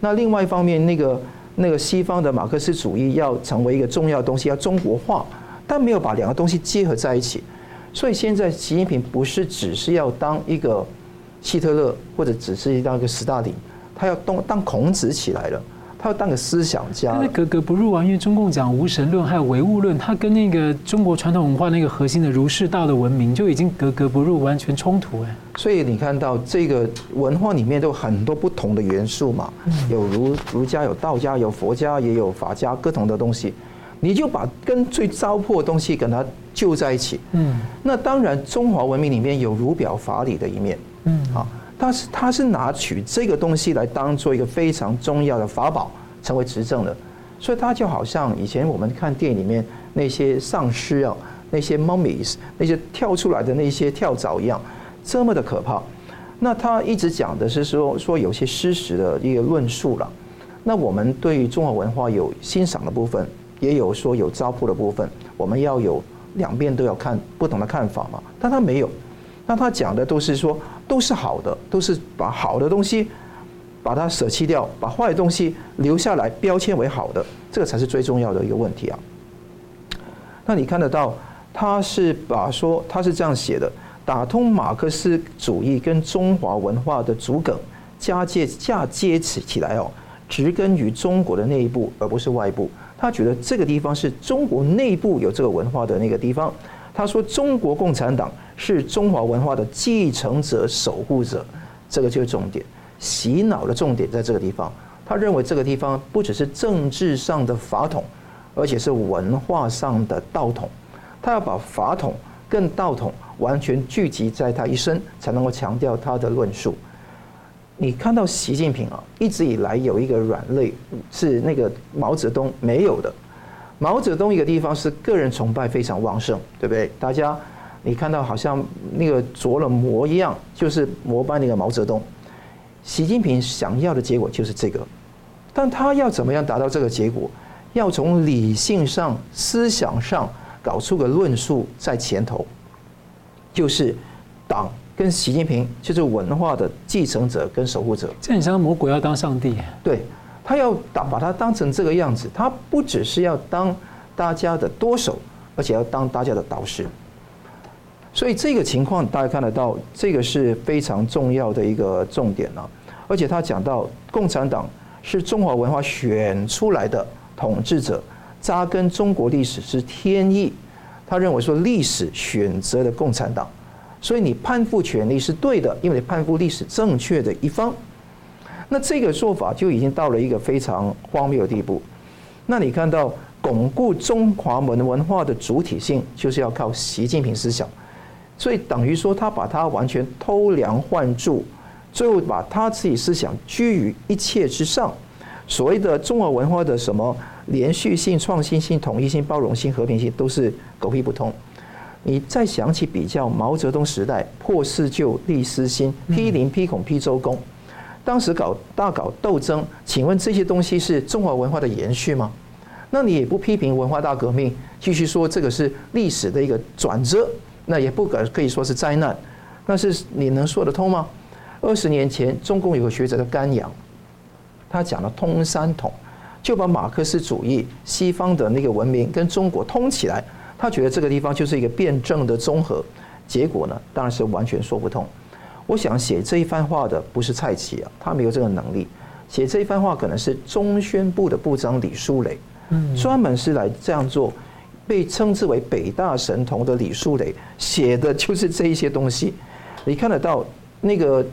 那另外一方面，那个那个西方的马克思主义要成为一个重要东西，要中国化，但没有把两个东西结合在一起。所以现在习近平不是只是要当一个希特勒，或者只是当一个斯大林，他要当当孔子起来了。他要当个思想家，那格格不入啊！因为中共讲无神论还有唯物论，他跟那个中国传统文化那个核心的儒释道的文明就已经格格不入，完全冲突哎。所以你看到这个文化里面都有很多不同的元素嘛，有儒儒家，有道家，有佛家，也有法家，各种的东西，你就把跟最糟粕的东西跟它就在一起。嗯，那当然中华文明里面有儒表法理的一面。嗯，啊。他是他是拿取这个东西来当做一个非常重要的法宝，成为执政的，所以他就好像以前我们看电影里面那些丧尸啊，那些 mummies，那些跳出来的那些跳蚤一样，这么的可怕。那他一直讲的是说说有些事实的一个论述了。那我们对于中华文化有欣赏的部分，也有说有糟粕的部分，我们要有两边都要看不同的看法嘛。但他没有。那他讲的都是说，都是好的，都是把好的东西把它舍弃掉，把坏的东西留下来，标签为好的，这个才是最重要的一个问题啊。那你看得到，他是把说他是这样写的：打通马克思主义跟中华文化的主梗，嫁接嫁接起起来哦，植根于中国的内部，而不是外部。他觉得这个地方是中国内部有这个文化的那个地方。他说：“中国共产党是中华文化的继承者、守护者，这个就是重点。洗脑的重点在这个地方。他认为这个地方不只是政治上的法统，而且是文化上的道统。他要把法统跟道统完全聚集在他一身，才能够强调他的论述。你看到习近平啊，一直以来有一个软肋，是那个毛泽东没有的。”毛泽东一个地方是个人崇拜非常旺盛，对不对？大家你看到好像那个着了魔一样，就是膜拜那个毛泽东。习近平想要的结果就是这个，但他要怎么样达到这个结果？要从理性上、思想上搞出个论述在前头，就是党跟习近平就是文化的继承者跟守护者。这很像魔鬼要当上帝。对。他要当把它当成这个样子，他不只是要当大家的舵手，而且要当大家的导师。所以这个情况大家看得到，这个是非常重要的一个重点了。而且他讲到，共产党是中华文化选出来的统治者，扎根中国历史之天意。他认为说，历史选择了共产党，所以你攀附权力是对的，因为你攀附历史正确的一方。那这个做法就已经到了一个非常荒谬的地步。那你看到巩固中华文文化的主体性，就是要靠习近平思想。所以等于说，他把他完全偷梁换柱，最后把他自己思想居于一切之上。所谓的中华文化的什么连续性、创新性、统一性、包容性、和平性，都是狗屁不通。你再想起比较毛泽东时代，破四旧立四新，批林批孔批周公，当时搞大搞斗争，请问这些东西是中华文化的延续吗？那你也不批评文化大革命，继续说这个是历史的一个转折。那也不可可以说是灾难，那是你能说得通吗？二十年前，中共有个学者叫甘阳，他讲了通三统，就把马克思主义、西方的那个文明跟中国通起来，他觉得这个地方就是一个辩证的综合。结果呢，当然是完全说不通。我想写这一番话的不是蔡奇啊，他没有这个能力。写这一番话可能是中宣部的部长李书磊，嗯，专门是来这样做。被称之为北大神童的李书磊写的就是这一些东西，你看得到那个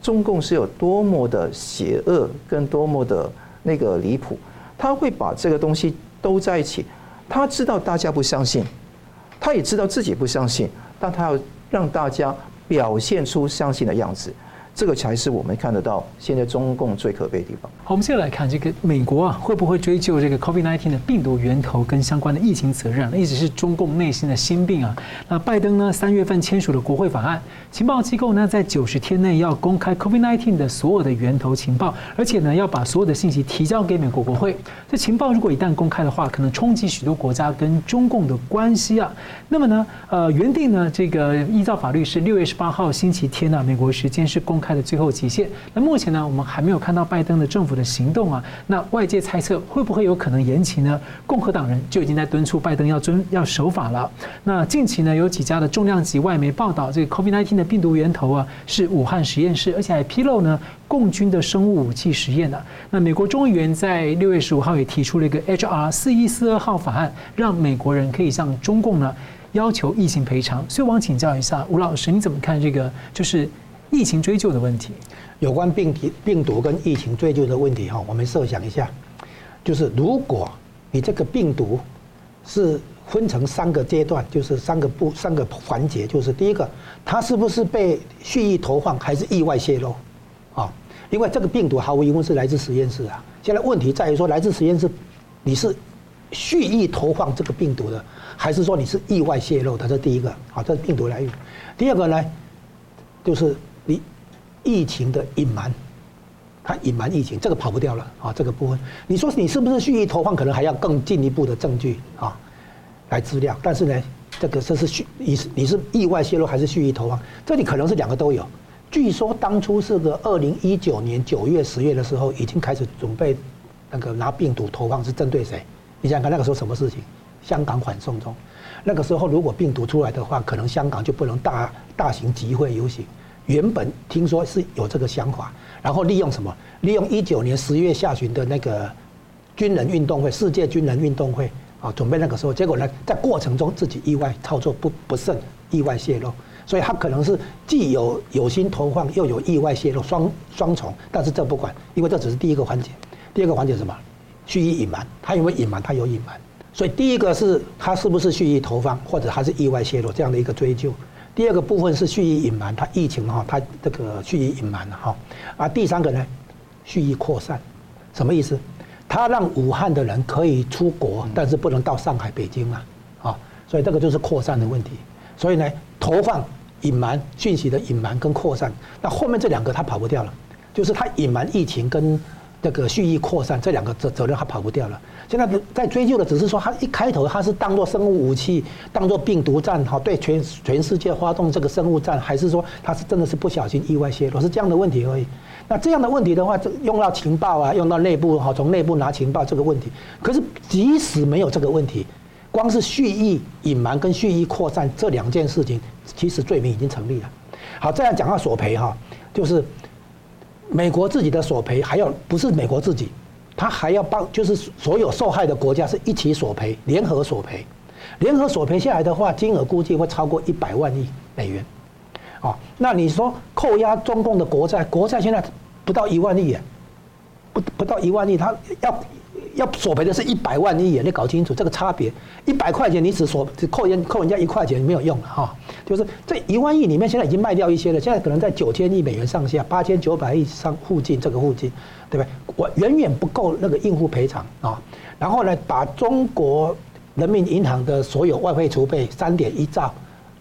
中共是有多么的邪恶，跟多么的那个离谱，他会把这个东西都在一起，他知道大家不相信，他也知道自己不相信，但他要让大家表现出相信的样子。这个才是我们看得到现在中共最可悲的地方。好，我们接下来看这个美国啊，会不会追究这个 COVID-19 的病毒源头跟相关的疫情责任？一直是中共内心的心病啊。那拜登呢，三月份签署了国会法案，情报机构呢在九十天内要公开 COVID-19 的所有的源头情报，而且呢要把所有的信息提交给美国国会。这情报如果一旦公开的话，可能冲击许多国家跟中共的关系啊。那么呢，呃，原定呢这个依照法律是六月十八号星期天呢、美国时间是公开的最后期限。那目前呢，我们还没有看到拜登的政府的行动啊。那外界猜测会不会有可能延期呢？共和党人就已经在敦促拜登要遵要守法了。那近期呢，有几家的重量级外媒报道，这个 COVID-19 的病毒源头啊是武汉实验室，而且还披露呢共军的生物武器实验的。那美国众议员在六月十五号也提出了一个 HR 四一四二号法案，让美国人可以向中共呢要求疫情赔偿。所以，我想请教一下吴老师，你怎么看这个就是？疫情追究的问题，有关病毒病毒跟疫情追究的问题哈，我们设想一下，就是如果你这个病毒是分成三个阶段，就是三个步三个环节，就是第一个，它是不是被蓄意投放还是意外泄露啊？因为这个病毒毫无疑问是来自实验室啊。现在问题在于说，来自实验室，你是蓄意投放这个病毒的，还是说你是意外泄露的？这第一个啊，这是病毒来源。第二个呢，就是。你疫情的隐瞒，他隐瞒疫情，这个跑不掉了啊！这个部分，你说你是不是蓄意投放？可能还要更进一步的证据啊，来资料。但是呢，这个这是蓄你是你是意外泄露还是蓄意投放？这里可能是两个都有。据说当初是个二零一九年九月十月的时候，已经开始准备那个拿病毒投放是针对谁？你想想看那个时候什么事情？香港反送中，那个时候如果病毒出来的话，可能香港就不能大大型集会游行。原本听说是有这个想法，然后利用什么？利用一九年十月下旬的那个军人运动会，世界军人运动会啊，准备那个时候，结果呢，在过程中自己意外操作不不慎，意外泄露，所以他可能是既有有心投放，又有意外泄露，双双重。但是这不管，因为这只是第一个环节。第二个环节什么？蓄意隐瞒，他因为隐瞒，他有隐瞒，所以第一个是他是不是蓄意投放，或者他是意外泄露这样的一个追究。第二个部分是蓄意隐瞒，他疫情哈，他这个蓄意隐瞒了哈。啊，第三个呢，蓄意扩散，什么意思？他让武汉的人可以出国，但是不能到上海、北京嘛，啊，所以这个就是扩散的问题。所以呢，投放、隐瞒讯息的隐瞒跟扩散，那后面这两个他跑不掉了，就是他隐瞒疫情跟这个蓄意扩散这两个责责任他跑不掉了。现在在追究的只是说他一开头他是当做生物武器，当做病毒战哈，对全全世界发动这个生物战，还是说他是真的是不小心意外泄露，是这样的问题而已。那这样的问题的话，就用到情报啊，用到内部哈，从内部拿情报这个问题。可是即使没有这个问题，光是蓄意隐瞒跟蓄意扩散这两件事情，其实罪名已经成立了。好，这样讲到索赔哈，就是美国自己的索赔，还要不是美国自己，他还要帮，就是所有受害的国家是一起索赔，联合索赔，联合索赔下来的话，金额估计会超过一百万亿美元。哦，那你说扣押中共的国债，国债现在不到一万亿，不不到一万亿，他要要索赔的是一百万亿，你搞清楚这个差别。一百块钱你只索只扣人扣人家一块钱没有用哈，就是这一万亿里面现在已经卖掉一些了，现在可能在九千亿美元上下，八千九百亿上附近这个附近，对不对？我远远不够那个应付赔偿啊。然后呢，把中国人民银行的所有外汇储备三点一兆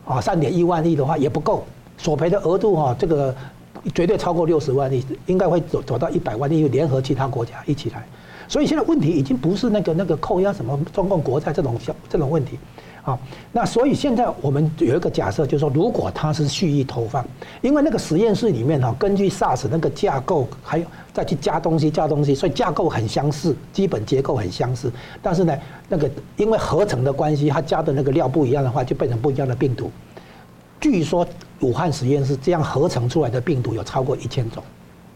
啊，三点一万亿的话也不够。索赔的额度哈，这个绝对超过六十万亿，应该会走走到一百万亿，联合其他国家一起来。所以现在问题已经不是那个那个扣押什么中共国债这种小这种问题，啊，那所以现在我们有一个假设，就是说如果他是蓄意投放，因为那个实验室里面哈，根据 SARS 那个架构，还有再去加东西加东西，所以架构很相似，基本结构很相似，但是呢，那个因为合成的关系，它加的那个料不一样的话，就变成不一样的病毒。据说武汉实验室这样合成出来的病毒有超过一千种，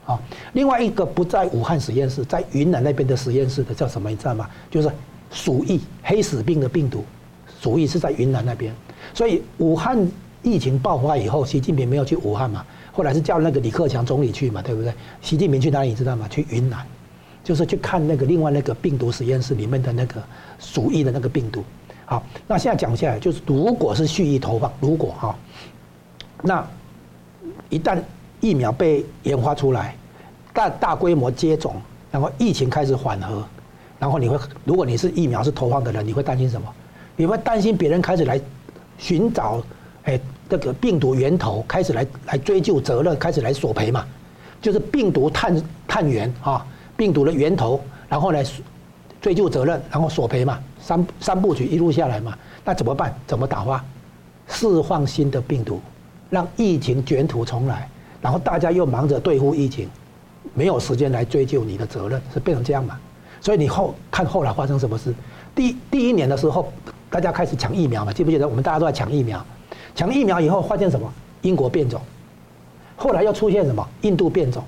啊，另外一个不在武汉实验室，在云南那边的实验室的叫什么你知道吗？就是鼠疫黑死病的病毒，鼠疫是在云南那边，所以武汉疫情爆发以后，习近平没有去武汉嘛，后来是叫那个李克强总理去嘛，对不对？习近平去哪里你知道吗？去云南，就是去看那个另外那个病毒实验室里面的那个鼠疫的那个病毒。好，那现在讲下来，就是如果是蓄意投放，如果哈，那一旦疫苗被研发出来，大大规模接种，然后疫情开始缓和，然后你会，如果你是疫苗是投放的人，你会担心什么？你会担心别人开始来寻找，哎，这个病毒源头，开始来来追究责任，开始来索赔嘛？就是病毒探探源啊，病毒的源头，然后来追究责任，然后索赔嘛？三三部曲一路下来嘛，那怎么办？怎么打发？释放新的病毒，让疫情卷土重来，然后大家又忙着对付疫情，没有时间来追究你的责任，是变成这样嘛？所以你后看后来发生什么事？第第一年的时候，大家开始抢疫苗嘛，记不记得？我们大家都在抢疫苗，抢疫苗以后发现什么？英国变种，后来又出现什么？印度变种，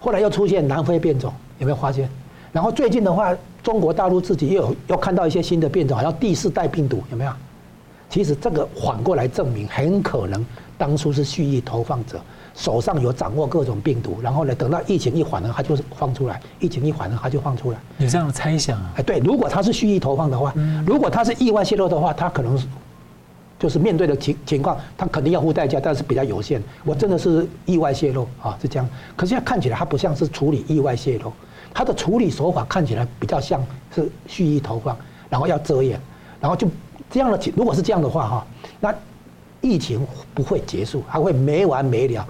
后来又出现南非变种，有没有发现？然后最近的话。中国大陆自己又有又看到一些新的变种，好像第四代病毒有没有？其实这个反过来证明，很可能当初是蓄意投放者手上有掌握各种病毒，然后呢，等到疫情一缓了，他就是放出来；疫情一缓了，他就放出来。有这样的猜想啊？哎，对，如果他是蓄意投放的话，如果他是意外泄露的话，他可能就是面对的情情况，他肯定要付代价，但是比较有限。我真的是意外泄露啊，是这样。可是现在看起来，他不像是处理意外泄露。他的处理手法看起来比较像是蓄意投放，然后要遮掩，然后就这样的。如果是这样的话哈，那疫情不会结束，还会没完没了。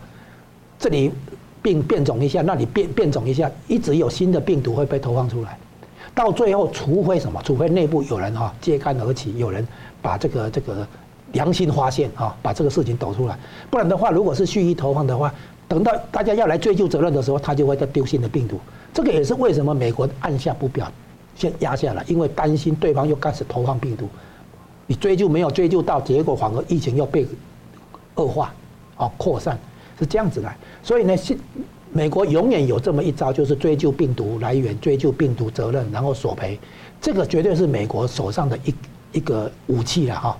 这里病变种一下，那里变变种一下，一直有新的病毒会被投放出来。到最后，除非什么？除非内部有人哈揭竿而起，有人把这个这个良心发现啊，把这个事情抖出来。不然的话，如果是蓄意投放的话，等到大家要来追究责任的时候，他就会再丢新的病毒。这个也是为什么美国按下不表，先压下来，因为担心对方又开始投放病毒，你追究没有追究到，结果反而疫情又被恶化，啊，扩散是这样子来。所以呢，是美国永远有这么一招，就是追究病毒来源，追究病毒责任，然后索赔。这个绝对是美国手上的一一个武器了哈，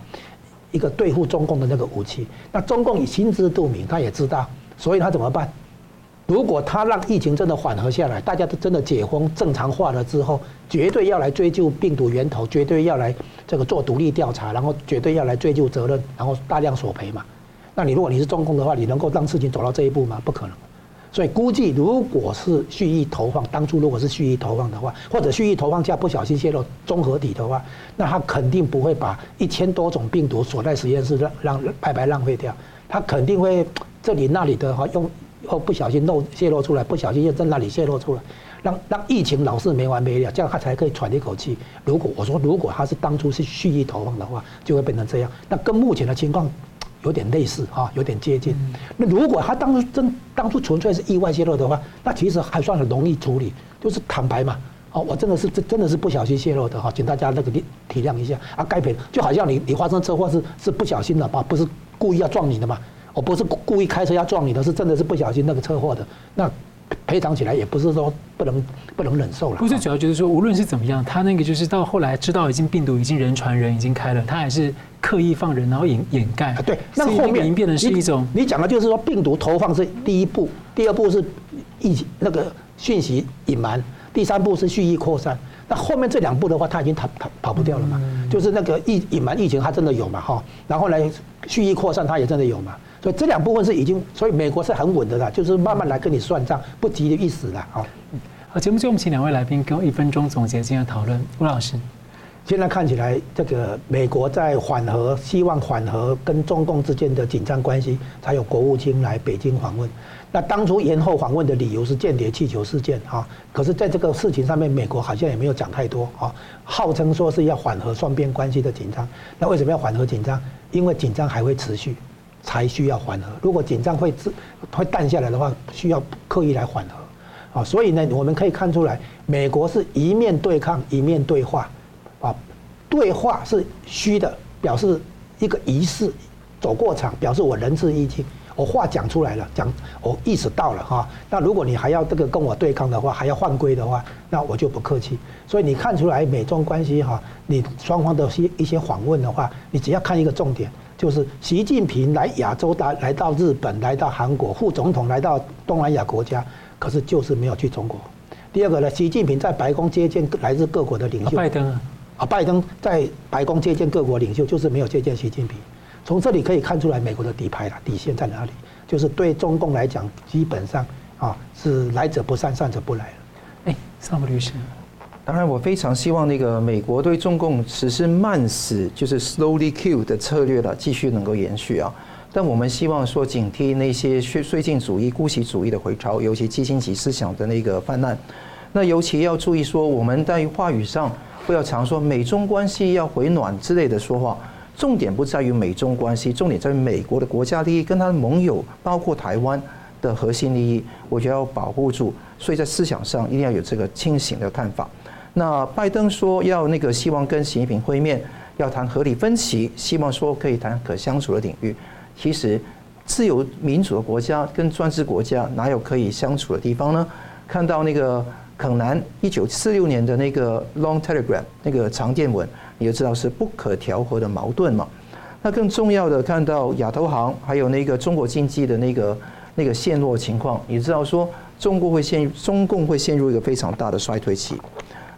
一个对付中共的那个武器。那中共也心知肚明，他也知道，所以他怎么办？如果他让疫情真的缓和下来，大家都真的解封正常化了之后，绝对要来追究病毒源头，绝对要来这个做独立调查，然后绝对要来追究责任，然后大量索赔嘛。那你如果你是中共的话，你能够让事情走到这一步吗？不可能。所以估计，如果是蓄意投放，当初如果是蓄意投放的话，或者蓄意投放下不小心泄露综合体的话，那他肯定不会把一千多种病毒锁在实验室让让白白浪费掉，他肯定会这里那里的话用。哦不小心漏泄露出来，不小心又在那里泄露出来，让让疫情老是没完没了，这样他才可以喘一口气。如果我说如果他是当初是蓄意投放的话，就会变成这样。那跟目前的情况有点类似哈，有点接近。那如果他当初真当初纯粹是意外泄露的话，那其实还算很容易处理，就是坦白嘛。哦，我真的是真真的是不小心泄露的哈，请大家那个体体谅一下啊。该赔就好像你你发生车祸是是不小心的吧，不是故意要撞你的嘛。我不是故意开车要撞你的，是真的是不小心那个车祸的，那赔偿起来也不是说不能不能忍受了。不是主要就是说，无论是怎么样，他那个就是到后来知道已经病毒已经人传人已经开了，他还是刻意放人然后掩掩盖。啊，对，那后面变成是一种你讲的就是说病毒投放是第一步，第二步是疫那个讯息隐瞒，第三步是蓄意扩散。那后面这两步的话，他已经跑跑跑不掉了嘛，就是那个疫隐瞒疫情，他真的有嘛哈，然后呢蓄意扩散，他也真的有嘛。所以这两部分是已经，所以美国是很稳的啦，就是慢慢来跟你算账，不急的意思啦。好，好，节目最后我们请两位来宾给我一分钟总结今天的讨论。吴老师，现在看起来，这个美国在缓和，希望缓和跟中共之间的紧张关系，才有国务卿来北京访问。那当初延后访问的理由是间谍气球事件啊，可是在这个事情上面，美国好像也没有讲太多啊，号称说是要缓和双边关系的紧张。那为什么要缓和紧张？因为紧张还会持续。才需要缓和。如果紧张会自会淡下来的话，需要刻意来缓和，啊，所以呢，我们可以看出来，美国是一面对抗，一面对话，啊，对话是虚的，表示一个仪式，走过场，表示我仁至义尽，我话讲出来了，讲我意识到了哈。那如果你还要这个跟我对抗的话，还要犯规的话，那我就不客气。所以你看出来美中关系哈，你双方的一些一些访问的话，你只要看一个重点。就是习近平来亚洲，来来到日本，来到韩国，副总统来到东南亚国家，可是就是没有去中国。第二个呢，习近平在白宫接见来自各国的领袖。拜登啊，拜登在白宫接见各国领袖，就是没有接见习近平。从这里可以看出来，美国的底牌了，底线在哪里？就是对中共来讲，基本上啊是来者不善，善者不来了。哎，桑普律师。当然，我非常希望那个美国对中共实施慢死，就是 slowly kill 的策略了，继续能够延续啊。但我们希望说，警惕那些绥靖主义、姑息主义的回潮，尤其基辛格思想的那个泛滥。那尤其要注意说，我们在话语上不要常说美中关系要回暖之类的说话。重点不在于美中关系，重点在于美国的国家利益跟他的盟友，包括台湾的核心利益，我觉得要保护住。所以在思想上一定要有这个清醒的看法。那拜登说要那个希望跟习近平会面，要谈合理分歧，希望说可以谈可相处的领域。其实，自由民主的国家跟专制国家哪有可以相处的地方呢？看到那个肯南一九四六年的那个 Long Telegram 那个长电文，你就知道是不可调和的矛盾嘛。那更重要的，看到亚投行还有那个中国经济的那个那个陷落情况，你知道说中国会陷中共会陷入一个非常大的衰退期。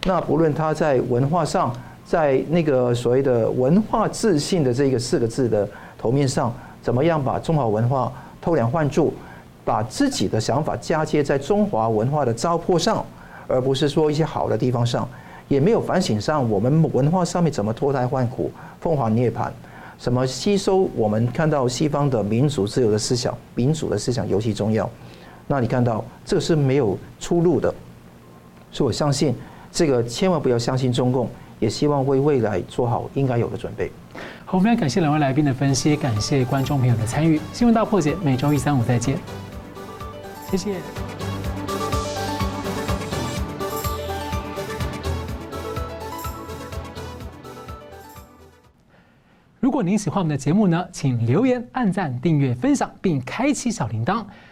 那不论他在文化上，在那个所谓的文化自信的这个四个字的头面上，怎么样把中华文化偷梁换柱，把自己的想法嫁接在中华文化的糟粕上，而不是说一些好的地方上，也没有反省上我们文化上面怎么脱胎换骨、凤凰涅槃，什么吸收我们看到西方的民主自由的思想，民主的思想尤其重要。那你看到这是没有出路的，所以我相信。这个千万不要相信中共，也希望为未来做好应该有的准备。好，我们要感谢两位来宾的分析，感谢观众朋友的参与。新闻大破解，每周一、三、五再见。谢谢。如果您喜欢我们的节目呢，请留言、按赞、订阅、分享，并开启小铃铛。